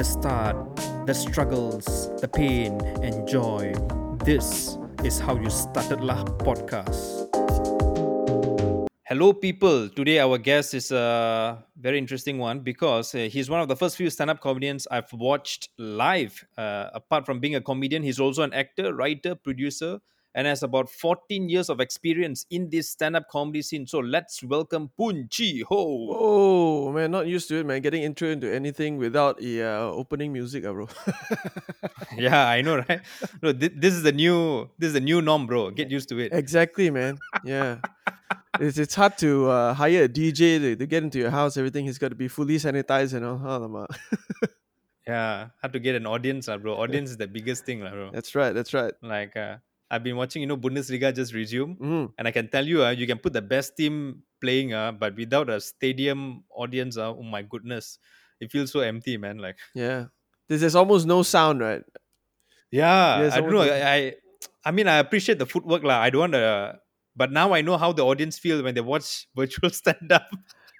the start, the struggles, the pain, and joy. This is how you started lah podcast. Hello, people. Today, our guest is a very interesting one because uh, he's one of the first few stand up comedians I've watched live. Uh, apart from being a comedian, he's also an actor, writer, producer, and has about 14 years of experience in this stand up comedy scene. So let's welcome Phoon Chi Ho. Oh man, not used to it, man. Getting intro into anything without a uh, opening music, uh, bro. yeah, I know, right? No, thi- this is the new this is the new norm, bro. Get used to it. exactly, man. Yeah, it's it's hard to uh, hire a DJ to, to get into your house. Everything has got to be fully sanitized and all. Alamak. Yeah, have to get an audience, uh, bro. Audience is the biggest thing, bro. that's right. That's right. Like uh, I've been watching, you know, Bundesliga just resume, Mm. and I can tell you, uh, you can put the best team playing, uh, but without a stadium audience, uh, oh my goodness, it feels so empty, man. Like, Yeah. There's, there's almost no sound, right? yeah, I don't know. I, I, I mean, I appreciate the footwork, lah. I don't want to, but now I know how the audience feel when they watch virtual stand up.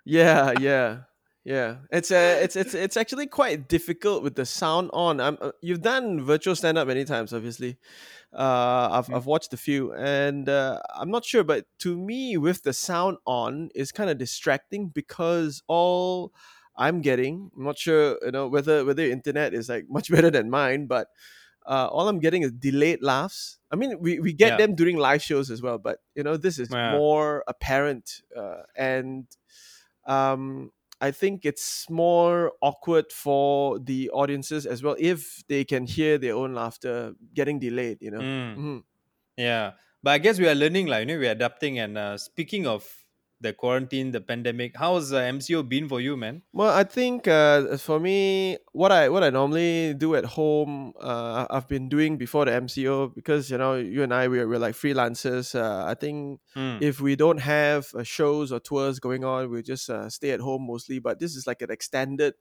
Yeah, yeah, yeah. It's uh, it's it's it's actually quite difficult with the sound on. I'm uh, you've done virtual stand up many times, obviously. Uh, I've. I've watched a few, and uh, I'm not sure, but to me, with the sound on, is kind of distracting because all I'm getting, I'm not sure, you know, whether whether your internet is like much better than mine, but uh, all I'm getting is delayed laughs. I mean, we, we get Yeah. them during live shows as well, but you know, this is Yeah. more apparent, uh, and um, I think it's more awkward for the audiences as well if they can hear their own laughter getting delayed. You know. Mm. Mhm. Yeah, but I guess we are learning, like you know, we're adapting. And uh, speaking of the quarantine, the pandemic, how's uh, MCO been for you, man? Well, I think uh, for me, what I what I normally do at home, uh, I've been doing before the MCO because you know you and I we're, we're like freelancers. Uh, I think Mm. if we don't have uh, shows or tours going on, we just uh, stay at home mostly. But this is like an extended,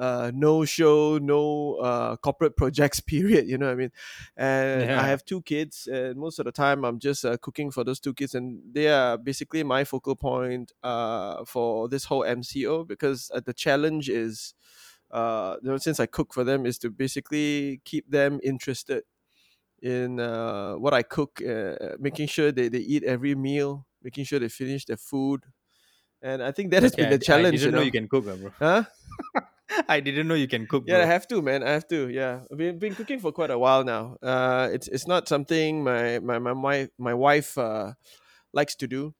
uh, no show, no uh, corporate projects period. You know what I mean? And Yeah. I have two kids, and most of the time I'm just uh, cooking for those two kids, and they are basically my focal point uh, for this whole MCO because uh, the challenge is. Uh, you know, since I cook for them, is to basically keep them interested in uh, what I cook, uh, making sure they, they eat every meal, making sure they finish their food. And I think that has Okay, been the challenge. I didn't you know. know? you can cook, bro. Huh? I didn't know you can cook, Yeah, bro. I have to, man. I have to. Yeah, I've been, been cooking for quite a while now. Uh, it's it's not something my my my wife my wife uh, likes to do.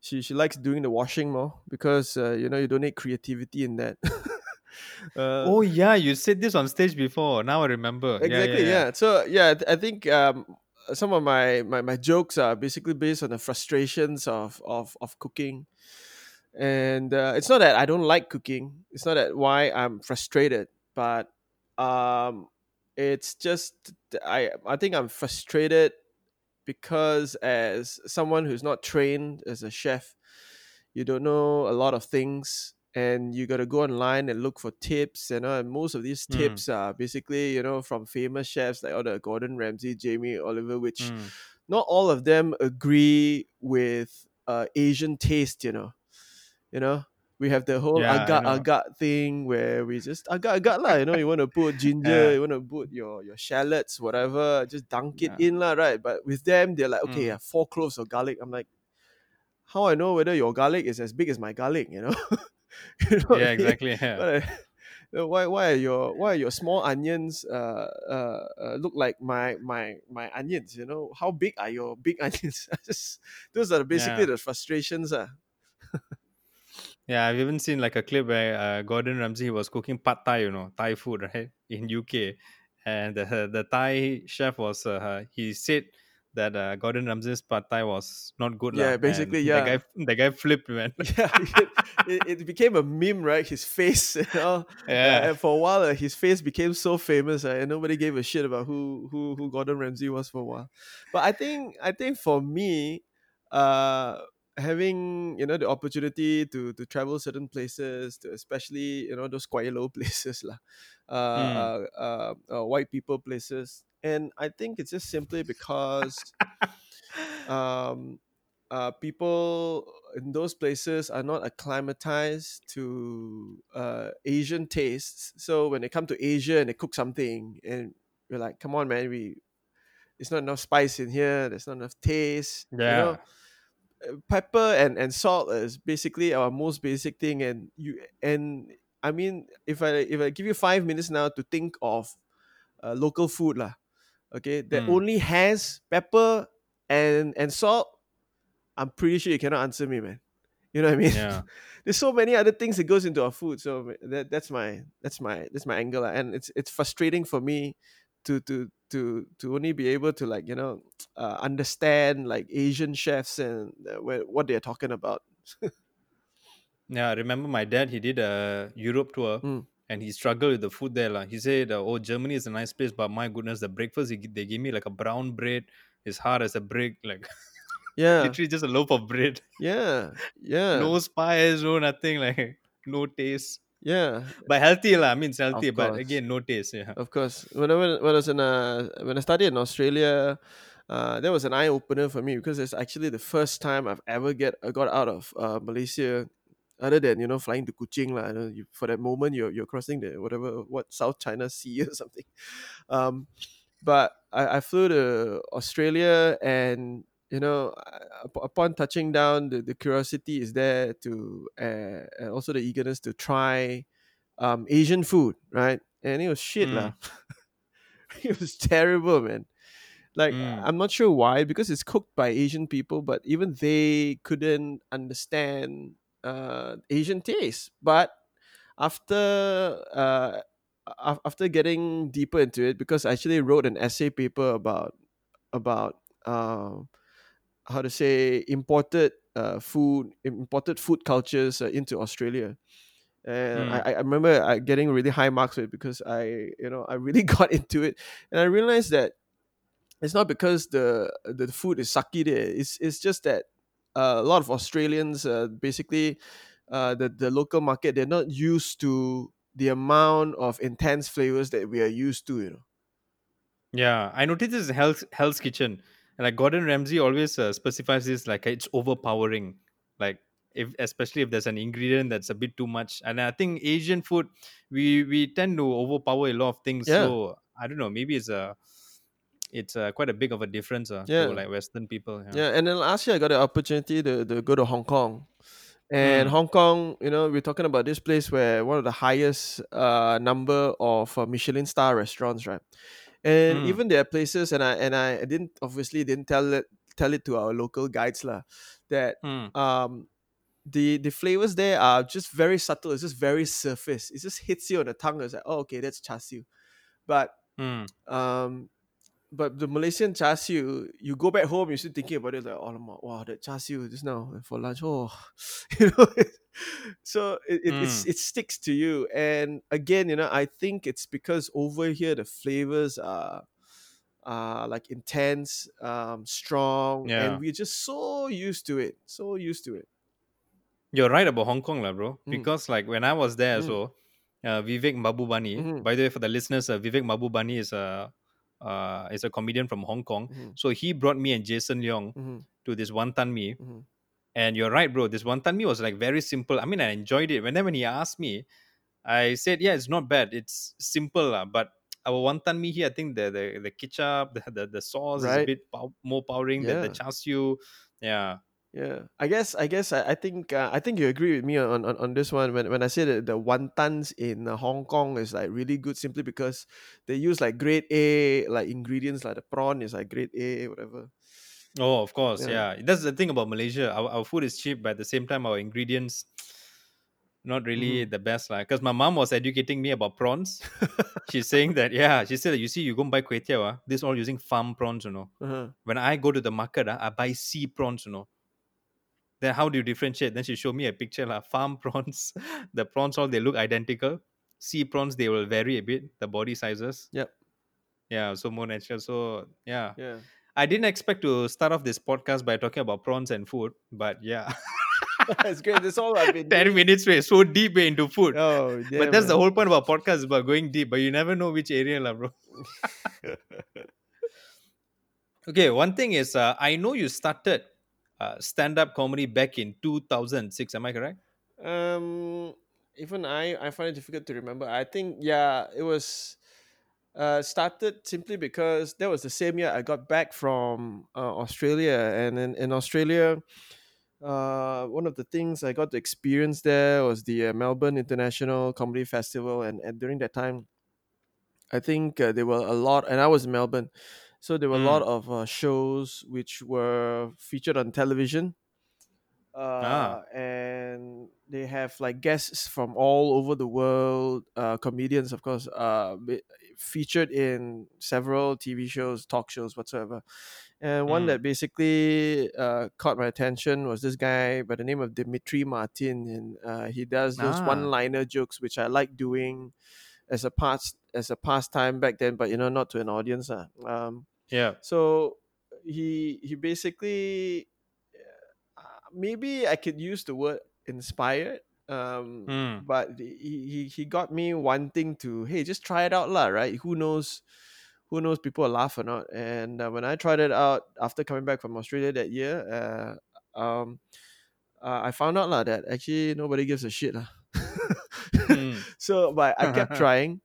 She she likes doing the washing more because uh, you know you don't need creativity in that. uh, oh yeah, you said this on stage before. Now I remember. Yeah, exactly yeah, so yeah I th- i think um some of my, my my jokes are basically based on the frustrations of of of cooking and uh, it's not that i don't like cooking it's not that why i'm frustrated but um it's just i i think i'm frustrated because as someone who's not trained as a chef you don't know a lot of things and you got to go online and look for tips you know and most of these Mm. tips are basically you know from famous chefs like all the gordon ramsay jamie oliver which Mm. not all of them agree with uh, asian taste you know you know we have the whole Yeah, I agar agar thing where we just agar agar lah you know you want to put ginger Yeah. you want to put your your shallots whatever just dunk it Yeah. in lah right but with them they're like okay Mm. yeah, four cloves of garlic i'm like how I know whether your garlic is as big as my garlic, you know? you know Yeah, exactly. Yeah. What I- why why are your why are your small onions uh, uh, uh look like my my my onions? You know how big are your big onions? Just those are basically Yeah. the frustrations. Uh. Yeah, I've even seen like a clip where uh, Gordon Ramsay was cooking pad thai, you know, Thai food, right, in UK, and the the Thai chef was uh, he said that uh, Gordon Ramsay's pad thai was not good, Yeah, lah, basically, yeah. The guy, the guy flipped, man. Yeah, it, it became a meme, right? His face, you know. Yeah. And for a while, uh, his face became so famous, uh, and nobody gave a shit about who who who Gordon Ramsay was for a while. But I think I think for me, uh, having you know the opportunity to to travel certain places, to especially you know those quite low places lah, uh, Mm. uh, uh, white people places, and I think it's just simply because um uh, people in those places are not acclimatized to uh, Asian tastes. So when they come to Asia and they cook something, and we're like, "Come on, man, we it's not enough spice in here. There's not enough taste." You know, Yeah. Pepper and, and salt is basically our most basic thing, and you and I mean, if I if I give you five minutes now to think of uh, local food lah, okay, that Mm. only has pepper and and salt, I'm pretty sure you cannot answer me, man. You know what I mean? Yeah. There's so many other things that goes into our food. So that that's my that's my that's my angle, lah. and it's it's frustrating for me to to to to only be able to like you know uh, understand like Asian chefs and uh, what they're talking about. Yeah, I remember my dad, he did a Europe tour Mm. and he struggled with the food there. He said, Oh, Germany is a nice place, but my goodness, the breakfast, he, they gave me like a brown bread, as hard as a brick, like Yeah, literally just a loaf of bread. yeah, yeah, No spice, no nothing, like no taste. Yeah. But healthy, lah. I mean, it's healthy, but course. again, no taste. Yeah. Of course, when I went, when I was in uh, when I studied in Australia, uh, that was an eye opener for me because it's actually the first time I've ever get I got out of uh, Malaysia, other than you know flying to Kuching lah. You know, you, for that moment you're you're crossing the whatever what South China Sea or something. Um, but I, I flew to Australia and you know upon touching down the, the curiosity is there to uh, and also the eagerness to try um, Asian food right and it was shit Mm. lah. it was terrible man like Mm. I'm not sure why because it's cooked by Asian people but even they couldn't understand uh, Asian taste but after uh, after getting deeper into it because I actually wrote an essay paper about about um how to say imported uh, food imported food cultures uh, into Australia and Mm. I, I remember I getting really high marks with it because I you know I really got into it and I realized that it's not because the the food is sucky there it's it's just that uh, a lot of Australians uh, basically uh, the the local market they're not used to the amount of intense flavors that we are used to you know Yeah, I noticed this in Hell's, Hell's Kitchen. And like Gordon Ramsay always uh, specifies this like it's overpowering. Like if especially if there's an ingredient that's a bit too much. And I think Asian food we we tend to overpower a lot of things. Yeah. So I don't know, maybe it's a it's uh, quite a big of a difference uh, Yeah. to like Western people. Yeah. Yeah, and then last year I got the opportunity to, to go to Hong Kong. And Mm. Hong Kong, you know, we're talking about this place where one of the highest uh, number of uh, Michelin star restaurants, right? And Mm. even there are places, and I and I didn't obviously didn't tell it tell it to our local guides lah, that Mm. um the the flavors there are just very subtle. It's just very surface. It just hits you on the tongue. It's like, oh, okay, that's char siu. But Mm. um but the Malaysian char siu, you go back home, you're still thinking about it like, oh, wow, that char siu just now for lunch. Oh, you know. so it, it, it's, Mm. it sticks to you. And again, you know, I think it's because over here the flavors are are like intense, um, strong, Yeah. and we're just so used to it. So used to it. You're right about Hong Kong, lah, bro. Mm. Because like when I was there as Mm. well, uh, Vivek Mahbubani. Mhm. By the way, for the listeners, uh, Vivek Mahbubani is a uh, is a comedian from Hong Kong. Mhm. So he brought me and Jason Leong Mhm. to this wonton mee. Mhm. And you're right, bro. This wonton mee was like very simple. I mean, I enjoyed it. Whenever when he asked me, I said, "Yeah, it's not bad. It's simple, lah. But our wonton mee here, I think the the, the ketchup, the, the the sauce is a bit pow- more powering than the Yeah. char siu. Yeah, Yeah, I guess I guess I, I think uh, I think you agree with me on, on, on this one when, when I say that the wontons in uh, Hong Kong is like really good simply because they use like grade A like ingredients like the prawn is like grade A whatever. Oh, of course. Yeah. Yeah. That's the thing about Malaysia. Our, our food is cheap, but at the same time, our ingredients not really Mhm. the best. like Because my mom was educating me about prawns. She's saying that, yeah, she said that you see, you go and buy kway teow, ah, this all using farm prawns, you know. Uh-huh. When I go to the market, ah, I buy sea prawns, you know. Then how do you differentiate? Then she showed me a picture, lah. farm prawns. the prawns all they look identical. Sea prawns, they will vary a bit, the body sizes. Yep. Yeah, so more natural. So yeah. Yeah. I didn't expect to start off this podcast by talking about prawns and food, but yeah, it's great. That's all I've been 10 doing. minutes way so deep into food. Oh, but that's the whole point about podcast about going deep, but you never know which area, lah, bro. okay, one thing is, uh, I know you started uh, stand-up comedy back in 2006. Am I correct? Um, even I, I find it difficult to remember. I think yeah, it was uh, started simply because that was the same year I got back from uh, Australia, and in, in Australia, uh, one of the things I got to experience there was the uh, Melbourne International Comedy Festival, and, and during that time, I think uh, there were a lot, and I was in Melbourne, so there were a lot Mm. of uh, shows which were featured on television Ah. uh, and they have like guests from all over the world, uh, comedians, of course, uh, featured in several TV shows, talk shows, whatsoever. And one Mm. that basically uh, caught my attention was this guy by the name of Demetri Martin, and uh, he does those Ah. one-liner jokes, which I like doing as a past as a pastime back then, but you know, not to an audience. Uh. Um, Yeah. so he he basically uh, maybe I could use the word inspired. Um, Mm. but he, he he got me wanting to hey just try it out lah right who knows who knows people will laugh or not and uh, when I tried it out after coming back from Australia that year uh, um uh, I found out lah that actually nobody gives a shit lah. Mm. so but I kept trying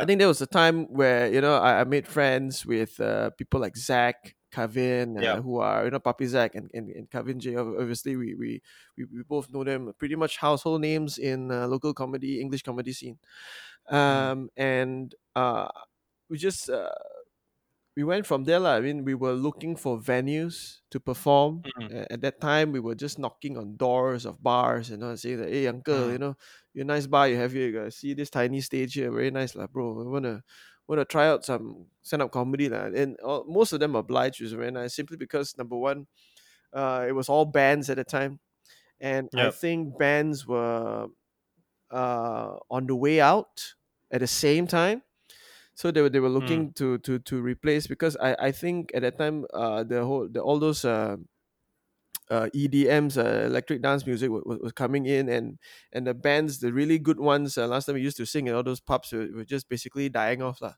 I think there was a time where you know I, I made friends with uh, people like Zach, Kevin, uh, Yeah. who are you know Papi Zak and, and, and Kavin Jay Obviously, we, we we we both know them pretty much household names in uh, local comedy, English comedy scene. Mm. Um, and uh, we just uh, we went from there. lah. I mean, we were looking for venues to perform. Mm. Uh, at that time, we were just knocking on doors of bars and you know, saying that, "Hey, uncle, you Mm. know, your nice bar you have here. You see this tiny stage here, very nice, lah, bro. We wanna wanna try out some stand up comedy, lah." And uh, most of them obliged, which was very nice, simply because number one, uh, it was all bands at the time, and I think bands were uh on the way out at the same time so they were they were Mm. looking to to to replace because I I think at that time uh the whole the all those uh, uh EDMs uh, electric dance music was, was coming in and and the bands the really good ones uh, last time we used to sing in all those pubs were, were just basically dying off lah.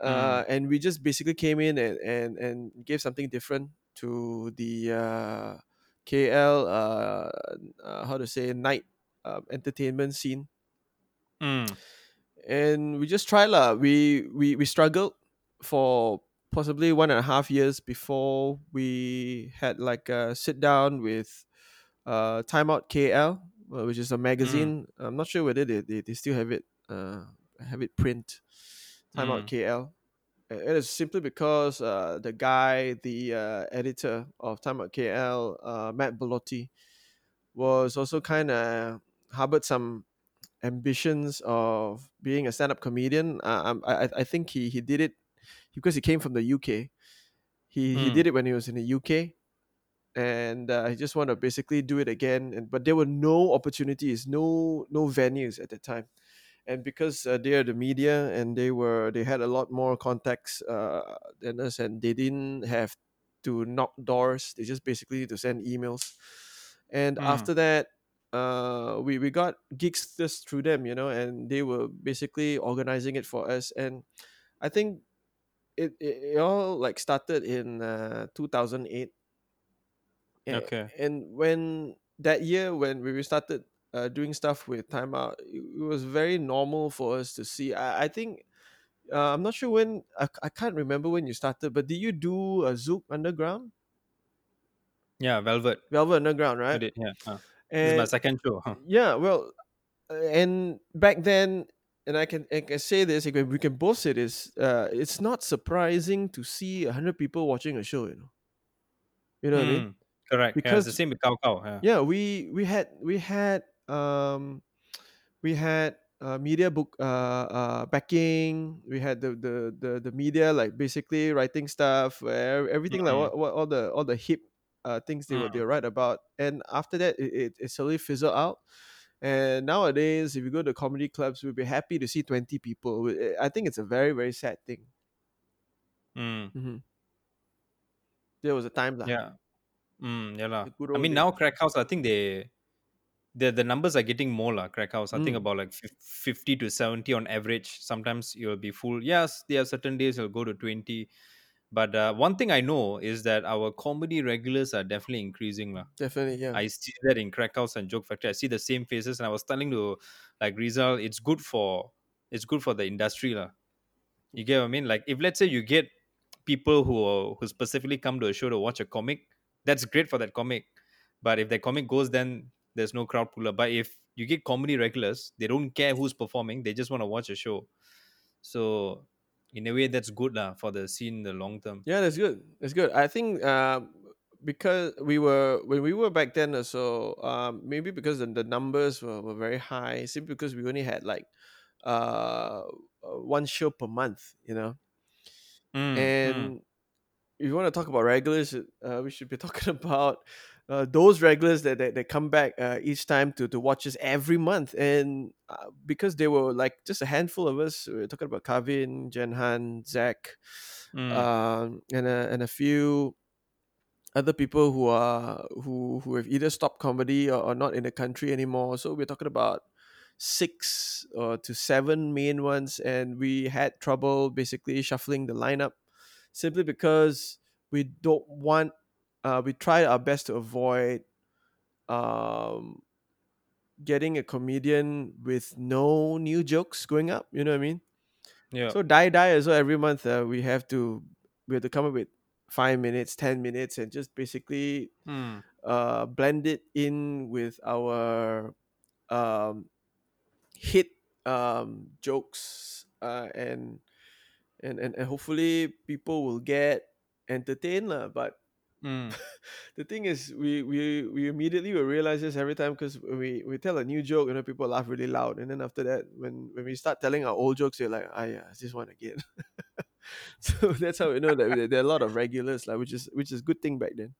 Uh, Mm. and we just basically came in and, and, and gave something different to the uh, KL uh, uh, how to say night uh, entertainment scene Mm. And we just tried lah. We we we struggled for possibly one and a half years before we had like a sit down with uh Time Out KL, uh, which is a Mm. magazine. I'm not sure whether they, they, they still have it uh have it print. Time Out Mm. KL. It is simply because uh, the guy, the uh, editor of Time Out KL, uh, Matt Bellotti, was also kind of harbored some ambitions of being a stand-up comedian. Uh, I, I I think he he did it because he came from the UK. He he Mm. did it when he was in the UK, and uh, he just want to basically do it again. And but there were no opportunities, no no venues at the time. And because uh, they are the media and they were they had a lot more contacts uh, than us, and they didn't have to knock doors. They just basically need to send emails. And Mm. after that, uh, we we got gigs just through them, you know, and they were basically organizing it for us. And I think it it, it all like started in uh, 2008 A- Okay. and when that year when we started uh, doing stuff with time out it, was very normal for us to see i, I think uh, i'm not sure when I, I can't remember when you started but did you do a zouk underground Yeah. Velvet. velvet underground right? I did. Yeah. Uh, this is my second show. Huh. yeah well uh, and back then and I can, I can say this we can, we can both say this uh, it's not surprising to see 100 people watching a show you know you know what i mean Mm. Correct. yeah, it's the same with Cow Cow. Yeah. yeah we we had we had um we had uh, media book uh, uh backing we had the, the the the media like basically writing stuff everything like Mm. what, what all the all the hip uh things they were they Mm. were right about and after that it, it, it slowly fizzled out and nowadays if you go to comedy clubs we'll be happy to see 20 people i think it's a very very sad thing Mm. hmm there was a time lah Yeah. Mm, yeah lah. I mean days now crack house, I think they the the numbers are getting more lah. Crack house, I think Mm. about like fif- fifty to seventy on average. Sometimes you'll be full. Yes, there are certain days you'll go to twenty, But uh, one thing I know is that our comedy regulars are definitely increasing. lah. Definitely, yeah. I see that in Crackhouse and Joke Factory. I see the same faces, and I was telling to like Rizal, it's good for it's good for the industry, lah. You get what I mean? Like if let's say you get people who are, who specifically come to a show to watch a comic, that's great for that comic. But if that comic goes, then there's no crowd puller. But if you get comedy regulars, they don't care who's performing; they just want to watch a show. So in a way, that's good lah for the scene in the long term. Yeah, that's good. That's good. I think um, because we were when we were back then, so um, maybe because the, the numbers were, were very high, simply because we only had like uh, uh, one show per month, you know. Mm, mm, And if you want to talk about regulars, uh, we should be talking about uh, those regulars that, that, that come back uh, each time to, to watch us every month. And uh, because they were like just a handful of us, we are talking about Kavin, Jenhan, Zach, mm, um, and, a, and a few other people who are who who have either stopped comedy or, or not in the country anymore. So we're talking about six uh, to seven main ones, and we had trouble basically shuffling the lineup simply because we don't want. Uh, we tried our best to avoid um, getting a comedian with no new jokes going up. You know what I mean? yeah. So die die as well. Every month uh, we have to we have to come up with five minutes, ten minutes, and just basically Mm, uh, blend it in with our um, hit um, jokes uh, and, and and and hopefully people will get entertained lah. But mm, the thing is, we we we immediately will realize this every time because we we tell a new joke, you know, people laugh really loud, and then after that, when when we start telling our old jokes, they're like, "Ah, yeah, it's this one again." so that's how we know that there there are a lot of regulars, like which is which is good thing back then.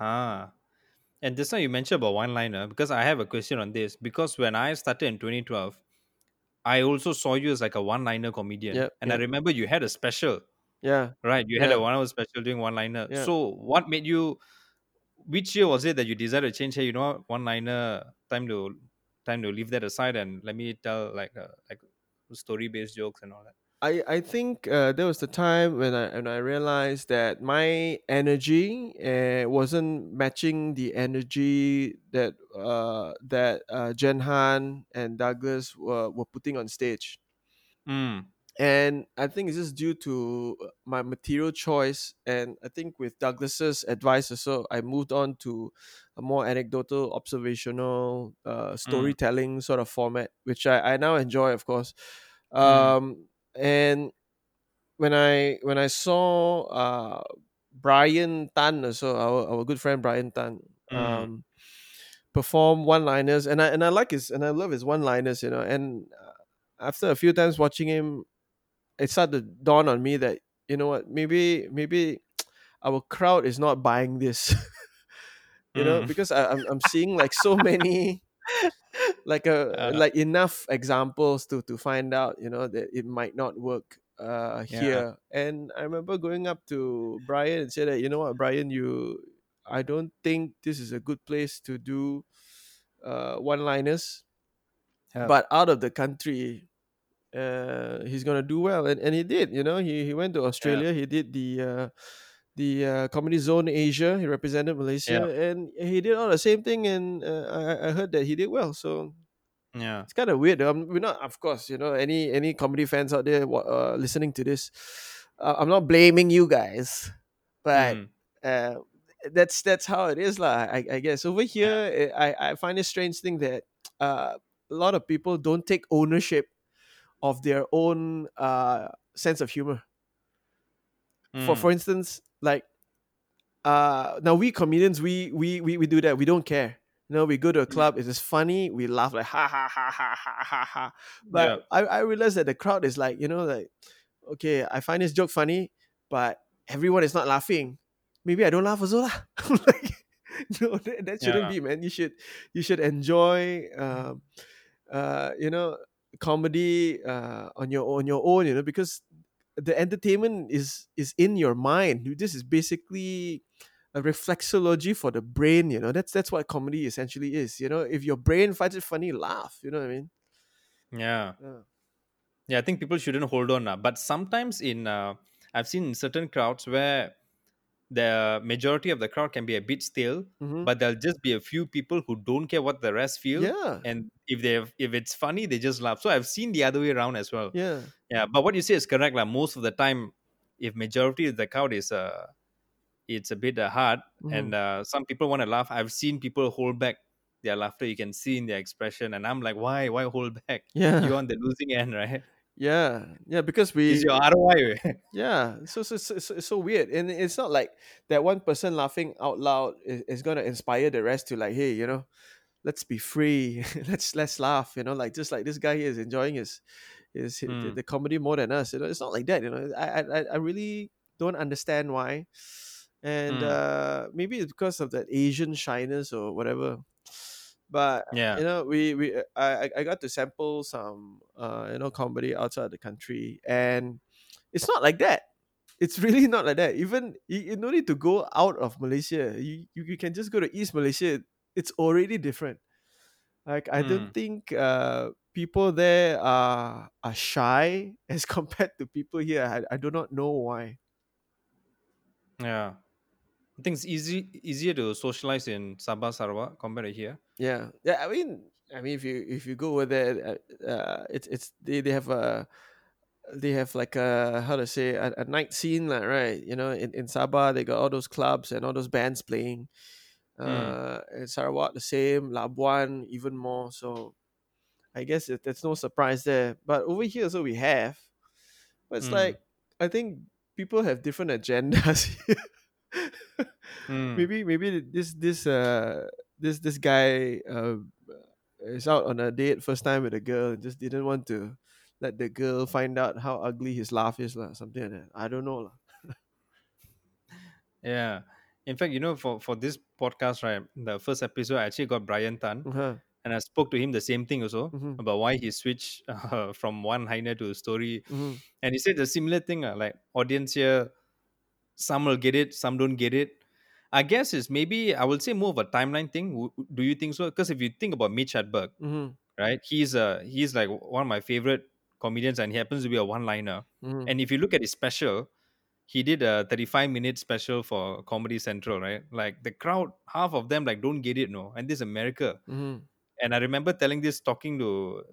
ah. And this now you mentioned about one liner because I have a question on this. Because when I started in 2012, I also saw you as like a one liner comedian. Yep, And I remember you had a special, yeah, right? You had a yeah, one hour special doing one liner. yeah. So what made you which year was it that you decided to change hey, you know one liner time to time to leave that aside and let me tell like uh, like story based jokes and all that. I I think uh, there was the time when I when I realized that my energy uh, wasn't matching the energy that uh, that uh, Jen Han and Douglas were, were putting on stage. Mm, And I think it's just due to uh, my material choice. And I think with Douglas's advice so I moved on to a more anecdotal, observational, uh, mm, storytelling sort of format, which I, I now enjoy, of course. mm, Um, and when I when I saw uh, Brian Tan, so our, our good friend Brian Tan, mm, um, perform one liners, and I and I like his and I love his one liners, you know. And uh, after a few times watching him, it started to dawn on me that you know what, maybe maybe our crowd is not buying this, you know, mm. because I, I'm I'm seeing like so many like a Uh, like enough examples to to find out you know that it might not work uh yeah. here and i remember going up to brian and said that you know what brian you i don't think this is a good place to do uh one liners Yep. but out of the country uh he's gonna do well and, and he did you know he, he went to Yeah. australia he did the uh the uh, comedy zone asia he represented malaysia Yeah. and he did all the same thing and uh, I, I heard that he did well so Yeah. it's kind of weird. Um, we're not, of course, you know, any any comedy fans out there uh, listening to this. Uh, I'm not blaming you guys, but Mm, uh, that's that's how it is, lah. I, I guess over here, eh, I I find a strange thing that uh, a lot of people don't take ownership of their own uh, sense of humor. For for Mm, instance, like uh now we comedians we we we, we do that. We don't care. You know we go to a club it's just funny we laugh like ha ha ha ha ha ha ha. But Yeah. i i realize that the crowd is like you know like okay i find this joke funny but everyone is not laughing. Maybe i don't laugh also lah. Like no that, that shouldn't Yeah. be man. You should you should enjoy um uh you know comedy uh on your on your own you know because the entertainment is is in your mind this is basically a reflexology for the brain you know that's that's what comedy essentially is you know if your brain finds it funny laugh you know what i mean Yeah. yeah Yeah. I think people shouldn't hold on now. But sometimes in uh I've seen certain crowds where the majority of the crowd can be a bit stale, hmm but there'll just be a few people who don't care what the rest feel, Yeah, and if they have, if it's funny, they just laugh. So I've seen the other way around as well. yeah, Yeah, but what you say is correct. Like most of the time, if majority of the crowd is uh, it's a bit uh, hard, hmm and uh, some people want to laugh. I've seen people hold back their laughter. You can see in their expression, and I'm like, why, why hold back? yeah, You're on the losing end, right? Yeah, yeah. Because we Is your ROI? Yeah, so so, so so it's so weird, and it's not like that one person laughing out loud is, is gonna inspire the rest to like, hey, you know, let's be free, let's let's laugh, you know, like just like this guy here is enjoying his his, his the, Mm, the comedy more than us, you know, it's not like that, you know. I I I I really don't understand why, and mm, uh maybe it's because of that Asian shyness or whatever. But yeah. you know, we we I I I got to sample some uh you know comedy outside the country, and it's not like that it's really not like that. Even you, you no need to go out of Malaysia. You, you you can just go to East Malaysia. It's already different. Like I don't Mm, think uh people there are are shy as compared to people here. I, I do not know why. yeah. I think it's easy easier to socialize in Sabah Sarawak compared to here. Yeah, yeah. I mean, I mean, if you if you go over there, uh, uh it's it's they, they have a they have like a how to say a, a night scene, like, right? You know, in, in Sabah they got all those clubs and all those bands playing. Mm, Uh, in Sarawak the same, Labuan even more. So I guess it, there's no surprise there. But over here, so we have. But it's mm, like I think people have different agendas. Mm. maybe maybe this this uh this this guy uh is out on a date first time with a girl and just didn't want to let the girl find out how ugly his laugh is lah, something like that. I don't know lah. Yeah. In fact, you know, for for this podcast, right, the first episode, I actually got Brian Tan, Uh-huh. and I spoke to him the same thing also Mm-hmm. about why he switched uh, from one Heiner to a story, Mm-hmm. and he said the similar thing. Uh, like audience here, some will get it, some don't get it. I guess it's maybe I will say more of a timeline thing. W- Do you think so? Because if you think about Mitch Hedberg, Mm-hmm. right, he's uh he's like one of my favorite comedians, and he happens to be a one-liner. Mm-hmm. And if you look at his special, he did a 35 minute special for Comedy Central, right? Like the crowd, half of them like don't get it, no. And this is America. Mm-hmm. And I remember telling this, talking to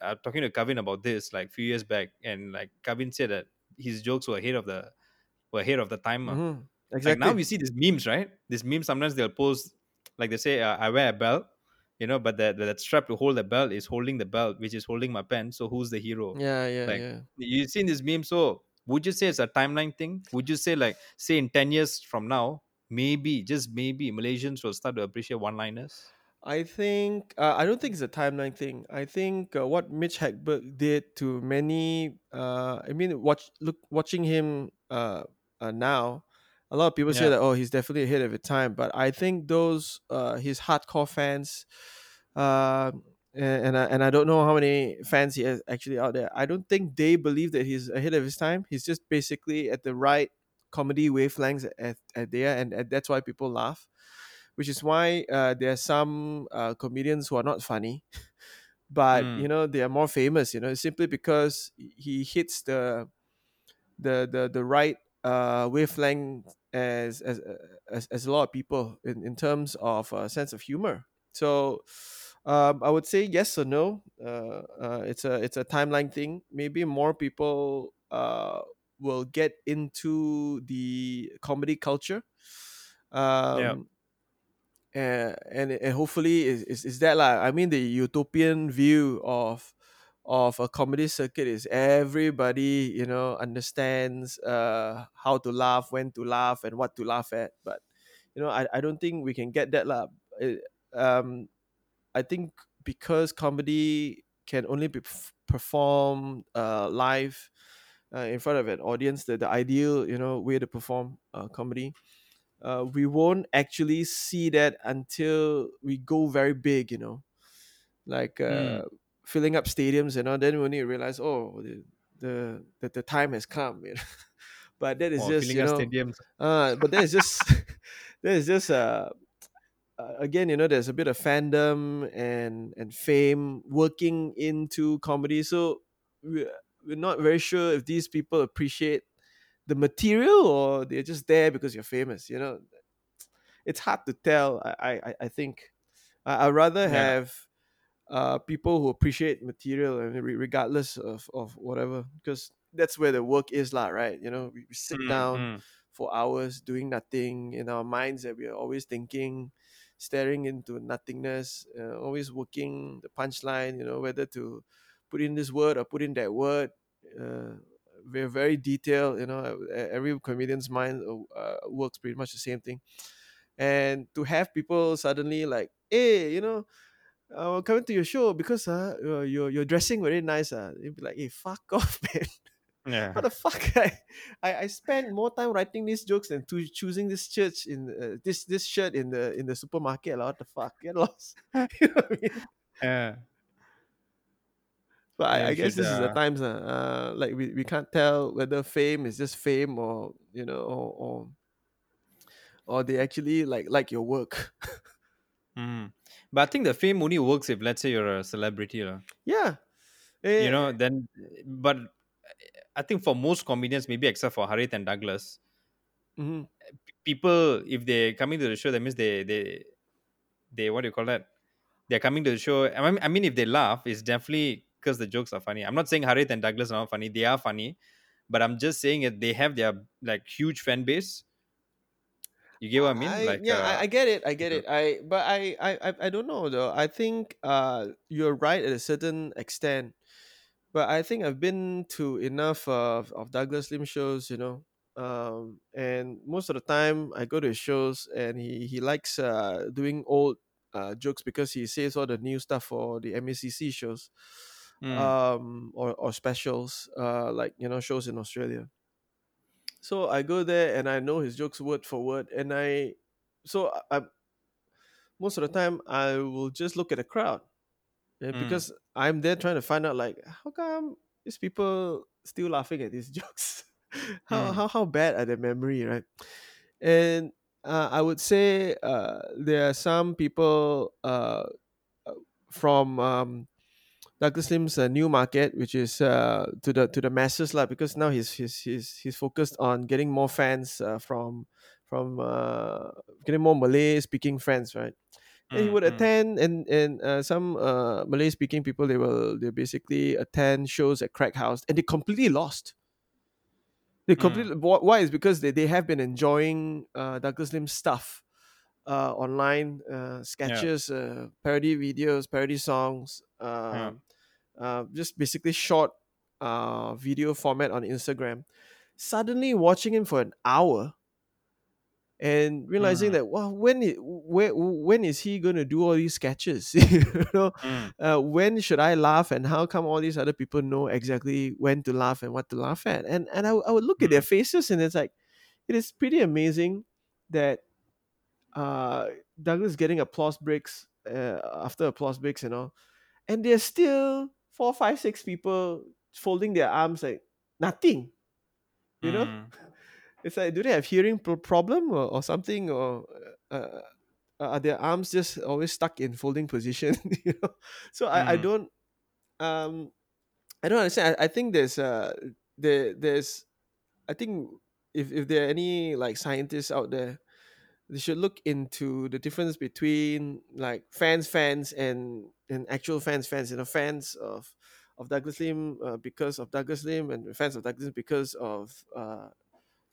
uh, talking to Kevin about this like few years back, and like Kevin said that his jokes were ahead of the were ahead of the time. Mm-hmm. Like now Exactly. we see these memes, right? These memes sometimes they'll post like they say, uh, "I wear a belt," you know, but that that strap to hold the belt is holding the belt, which is holding my pen. So who's the hero? Yeah, yeah, Like yeah. you've seen this meme. So would you say it's a timeline thing? Would you say like say in ten years from now, maybe just maybe Malaysians will start to appreciate one-liners? I think uh, I don't think it's a timeline thing. I think uh, what Mitch Hedberg did to many. Uh, I mean, watch look watching him uh, now. A lot of people say that oh he's definitely ahead of his time, but I think those uh, his hardcore fans, uh, and and I, and I don't know how many fans he has actually out there. I don't think they believe that he's ahead of his time. He's just basically at the right comedy wavelengths at, at there, and, and that's why people laugh which is why uh, there are some uh, comedians who are not funny, but you Mm, know they are more famous. You know, simply because he hits the the the the right uh, wavelength as as, as as a lot of people in, in terms of uh, sense of humor. So um, I would say yes or no. Uh, uh, it's a it's a timeline thing. Maybe more people uh, will get into the comedy culture. Um, yeah. And and, and hopefully is, is, is that like I mean the utopian view of of a comedy circuit is everybody you know understands uh how to laugh when to laugh and what to laugh at but you know I, I don't think we can get that. It, um I think because comedy can only be performed uh live uh, in front of an audience the, the ideal you know way to perform uh, comedy uh, we won't actually see that until we go very big, you know, like uh, Mm. Filling up stadiums and all. Then we only realize, oh, the the the, the time has come. You know? but that is Or just you know, stadiums. uh, but that is just that is just uh, uh, again, you know, there's a bit of fandom and and fame working into comedy, so we're, we're not very sure if these people appreciate the material or they're just there because you're famous. You know, it's hard to tell. I I, I think I, I'd rather Yeah. have uh, people who appreciate material and regardless of, of whatever because that's where the work is lah right? You know we, we sit Mm, down mm, for hours doing nothing in our minds that we are always thinking staring into nothingness uh, always working the punchline you know whether to put in this word or put in that word uh, we're very detailed you know every comedian's mind uh, works pretty much the same thing. And to have people suddenly like hey you know uh, coming to your show because uh, uh, you're you're dressing very nice. Uh. You'd be like, hey, fuck off, man. yeah. What the fuck? I, I I spent more time writing these jokes than to choosing this church in uh, this this shirt in the in the supermarket. lah. What the fuck? Get lost. you know what I mean? Yeah. But Yeah, I, I guess this is the uh, times. Uh, uh, like we, we can't tell whether fame is just fame or you know or or, or they actually like like your work. Mm. But I think the fame only works if, let's say, you're a celebrity. lah. yeah. You Eh, know, then, but I think for most comedians, maybe except for Harith and Douglas, mhm. people, if they're coming to the show, that means they, they, they, what do you call that? They're coming to the show. I mean, I mean if they laugh, it's definitely because the jokes are funny. I'm not saying Harith and Douglas are not funny. They are funny. But I'm just saying that they have their like huge fan base. You get what I mean? I, like, yeah, uh, I, I get it. I get it. I but I, I I I don't know though. I think uh you're right at a certain extent, but I think I've been to enough of of Douglas Lim shows, you know. Um, and most of the time I go to his shows, and he he likes uh doing old uh jokes because he says all the new stuff for the MACC shows, Mm, um, or or specials, uh, like you know shows in Australia. So I go there and I know his jokes word for word, and I so I, I most of the time I will just look at the crowd yeah, mm, because I'm there trying to find out like how come these people still laughing at these jokes? how, mm, how how bad are their memory, right? And uh, I would say uh, there are some people uh, uh, from um, Douglas Lim's uh, new market, which is uh, to the to the masses lah, because now he's he's he's he's focused on getting more fans uh, from from uh, getting more Malay speaking friends, right? And he mm, would mm, attend, and and uh, some uh, Malay speaking people they will they basically attend shows at Crack House, and they completely lost. They mm, completely wh- why? Is because they, they have been enjoying uh, Douglas Lim's stuff uh, online uh, yeah, sketches, uh, parody videos, parody songs, yeah, um, uh, just basically short uh, video format on Instagram. Suddenly watching him for an hour and realizing mm, that wow, when i- where, when is he going to do all these sketches? you know, mm, uh, when should I laugh, and how come all these other people know exactly when to laugh and what to laugh at? And and I, I would look at their mm, faces, and it's like it is pretty amazing that uh, Douglas getting applause breaks uh, after applause breaks, you know, and they're still four, five, six people folding their arms like nothing. You know, mm, it's like do they have hearing pro- problem or, or something, or uh, are their arms just always stuck in folding position? you know, so I, I mm, don't um I don't understand. I, I think there's uh there there's I think if if there are any like scientists out there they should look into the difference between like fans fans and and actual fans fans you know fans of of Douglas Lim uh, because of Douglas Lim and fans of Douglas Lim because of uh,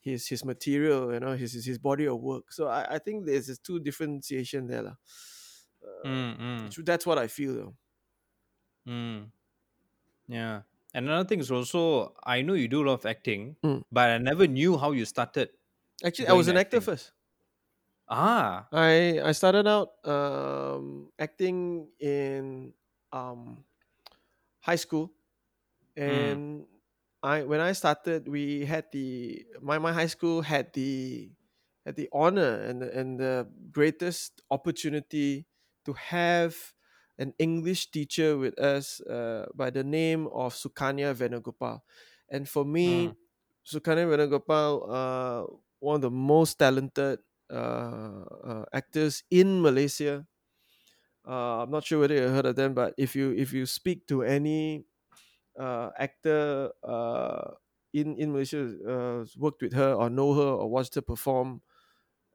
his his material you know his his, body of work so I, I think there's a two differentiation there lah. uh, mm, mm, that's what I feel though. mm. Yeah. And another thing is also, I know you do a lot of acting, Mm. but I never knew how you started actually I was an actor first Ah, I I started out um, acting in um, high school mm, and I when I started, we had the my my high school had the had the honor and the, and the greatest opportunity to have an English teacher with us uh, by the name of Sukania Venugopal, and for me, mm, Sukania Venugopal, uh, one of the most talented actors in Malaysia. Uh, I'm not sure whether you heard of them, but if you if you speak to any uh, actor uh, in in Malaysia uh, worked with her or know her or watched her perform,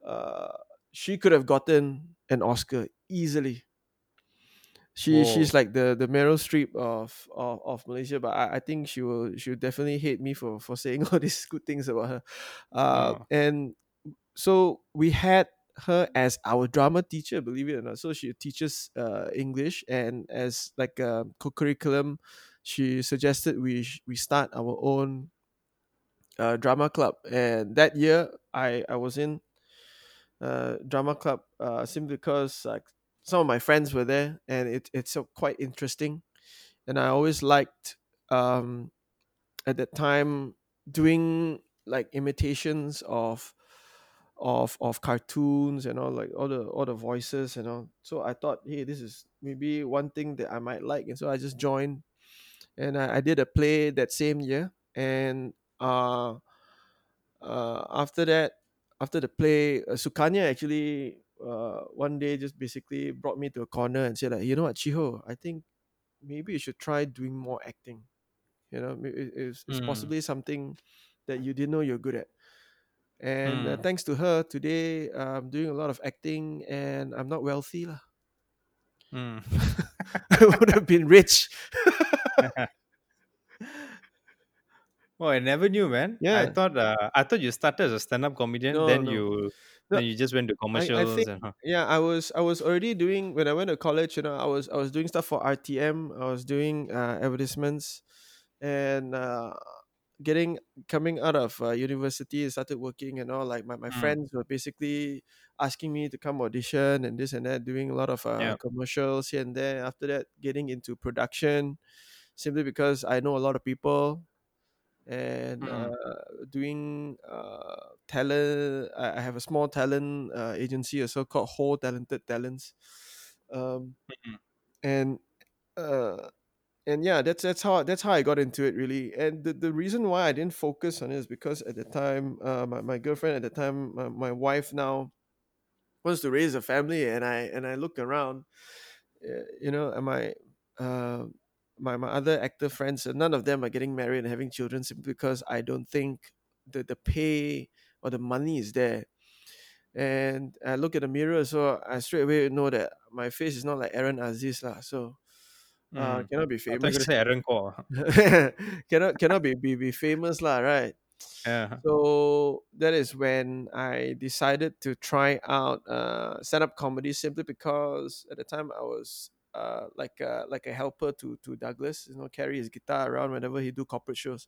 uh, she could have gotten an Oscar easily. She she's like the the Meryl Streep of of, of Malaysia, but I, I think she will she will definitely hate me for for saying all these good things about her. Uh, Oh. and so we had her as our drama teacher, believe it or not. So she teaches uh, English, and as like a co-curriculum, she suggested we we start our own uh, drama club. And that year, I I was in uh, drama club uh, simply because like some of my friends were there, and it, it's so quite interesting. And I always liked um, at that time doing like imitations of of of cartoons and all like all the all the voices and all. So I thought, hey, this is maybe one thing that I might like, and so I just joined, and I, I did a play that same year, and uh, uh, after that, after the play, uh, Sukania actually uh, one day just basically brought me to a corner and said like, you know what, Chi Ho, I think maybe you should try doing more acting. You know, it- it's, it's Mm. possibly something that you didn't know you're good at. And uh, Mm. thanks to her, today I'm doing a lot of acting and I'm not wealthy. lah. Mm. I would have been rich. Oh, I never knew, man. Yeah. I thought uh, I thought you started as a stand-up comedian, No, then no. you No, then you just went to I, I commercials think and huh. yeah, I was I was already doing when I went to college, you know, I was I was doing stuff for RTM, I was doing uh, advertisements and uh getting coming out of uh, university started working and all like my, my Mm. friends were basically asking me to come audition and this and that doing a lot of uh, Yeah. commercials here and there after that getting into production simply because i know a lot of people and Mm. uh, doing uh, talent I, have a small talent uh, agency also called whole talented talents um, Mm. and uh, and yeah that's that's how that's how i got into it really. And the, the reason why i didn't focus on it is because at the time uh, my, my girlfriend at the time my, my wife now wants to raise a family and i and i look around uh, you know and my uh, my my other actor friends uh, none of them are getting married and having children simply because i don't think the the pay or the money is there. And i look at the mirror so i straight away know that my face is not like aaron aziz lah. So uh Mm. cannot be I thought you famous were gonna say Aaron Core. cannot cannot be, be be famous lah, right? Yeah. So that is when I decided to try out uh, stand-up comedy simply because at the time I was uh, like a, like a helper to to Douglas, you know, carry his guitar around whenever he do corporate shows,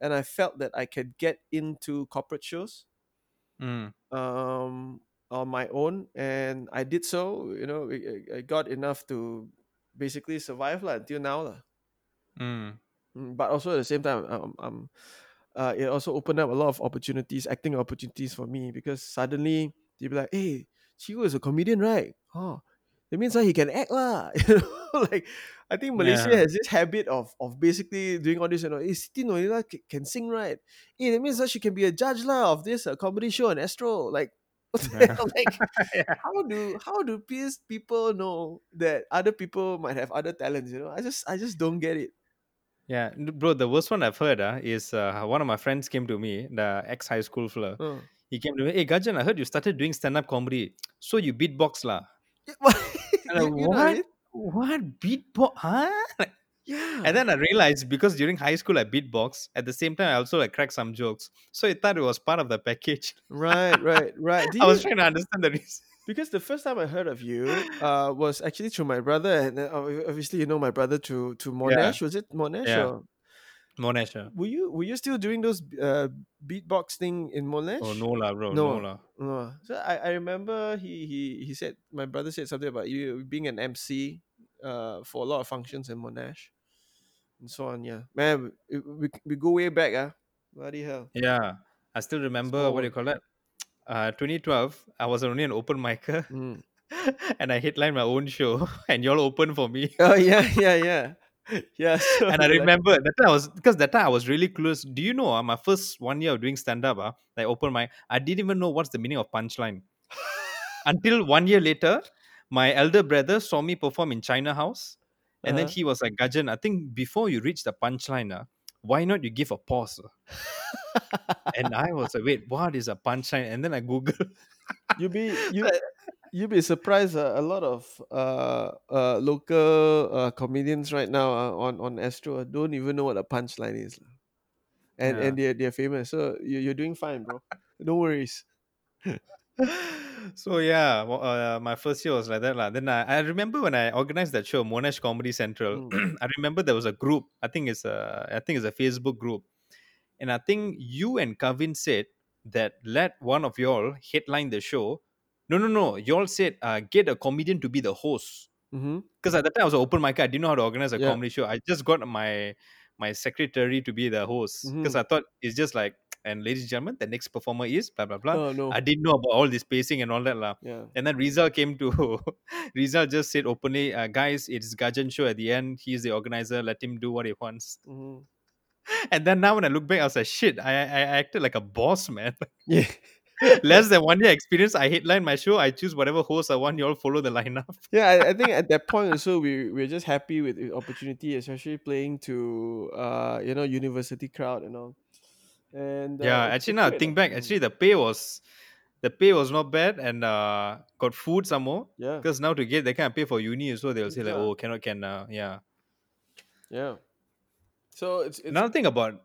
and I felt that I could get into corporate shows Mm. um, on my own, and I did so. You know, I- I got enough to basically survive lah until now lah. Mm. Mm, but also at the same time, um, um, uh, it also opened up a lot of opportunities, acting opportunities for me because suddenly they'd be like, "Hey, Chi Ho is a comedian, right? Oh, that means uh, he can act lah." you know, like I think Malaysia Yeah. has this habit of of basically doing all this. You know, hey, Siti Nurhaliza ca- can sing, right? Hey, that means uh, she can be a judge lah of this uh, comedy show on Astro. Like, what the hell? Like, yeah. how do how do peers people know that other people might have other talents? You know, I just I just don't get it. Yeah, bro. The worst one I've heard uh, is uh, one of my friends came to me, the ex high school fella. Uh. He came to me, hey Gajan, I heard you started doing stand up comedy. So you beatbox lah. And I, you, you what I what? What beatbox? Huh? Yeah. And then I realized because during high school I beatbox. At the same time, I also like crack some jokes. So I thought it was part of the package. Right, right, right. I was trying to understand the reason. because the first time I heard of you uh was actually through my brother and obviously you know my brother to to Yeah, Monash was it Monash yeah. or Monash. uh. were you were you still doing those uh beatbox thing in Monash? Oh no lah, bro. No, No lah. no. So I, I remember he he he said my brother said something about you being an MC uh for a lot of functions in Monash and so on. Yeah, man, we we, we go way back. Ah, bloody hell, Yeah. I still remember small what do you call that? Uh 2012. I was only an open micer Mm. and I headlined my own show and y'all opened for me. Oh yeah, yeah, yeah, yeah. So And I like, remember that time I was because that time I was really close. Do you know uh, my first one year of doing stand up, uh, like open my, I didn't even know what's the meaning of punchline. Until one year later, my elder brother saw me perform in China House. And then uh-huh. he was like, Gajan, I think before you reach the punchline, uh, why not you give a pause? And I was like, wait, what is a punchline? And then I Google. you be you you'd be surprised uh, a lot of uh, uh, local uh, comedians right now uh, on on Astro don't even know what a punchline is and Yeah. and they're, they're famous so you, you're doing fine bro no worries so yeah, uh, my first year was like that. lah. Then I, I remember when I organized that show, Monash Comedy Central. Mm. I remember there was a group. I think it's a I think it's a Facebook group, and I think you and Kavin said that let one of y'all headline the show. No, no, no. Y'all said uh, get a comedian to be the host. mm-hmm. Because at that time I was an open mic. I didn't know how to organize a Yeah. comedy show. I just got my my secretary to be the host because Mhm. I thought it's just like. And ladies and gentlemen, the next performer is blah blah blah. oh no I didn't know about all this pacing and all that lah. yeah And then Rizal came to Rizal just said openly, uh, guys, it's Gajan show at the end. He's the organizer. Let him do what he wants. mm-hmm. And then now when I look back, I was like, shit, I, I, I acted like a boss, man. yeah Less than one year experience. I headline my show. I choose whatever host I want. You all follow the lineup. yeah I, I think at that point also we we're just happy with the opportunity especially playing to uh you know university crowd and all and uh, yeah, actually now think back, actually the pay was the pay was not bad and uh got food some more. yeah Because now to get they can't pay for uni, so they'll say like, oh, cannot can uh, yeah. yeah so it's, it's Another thing about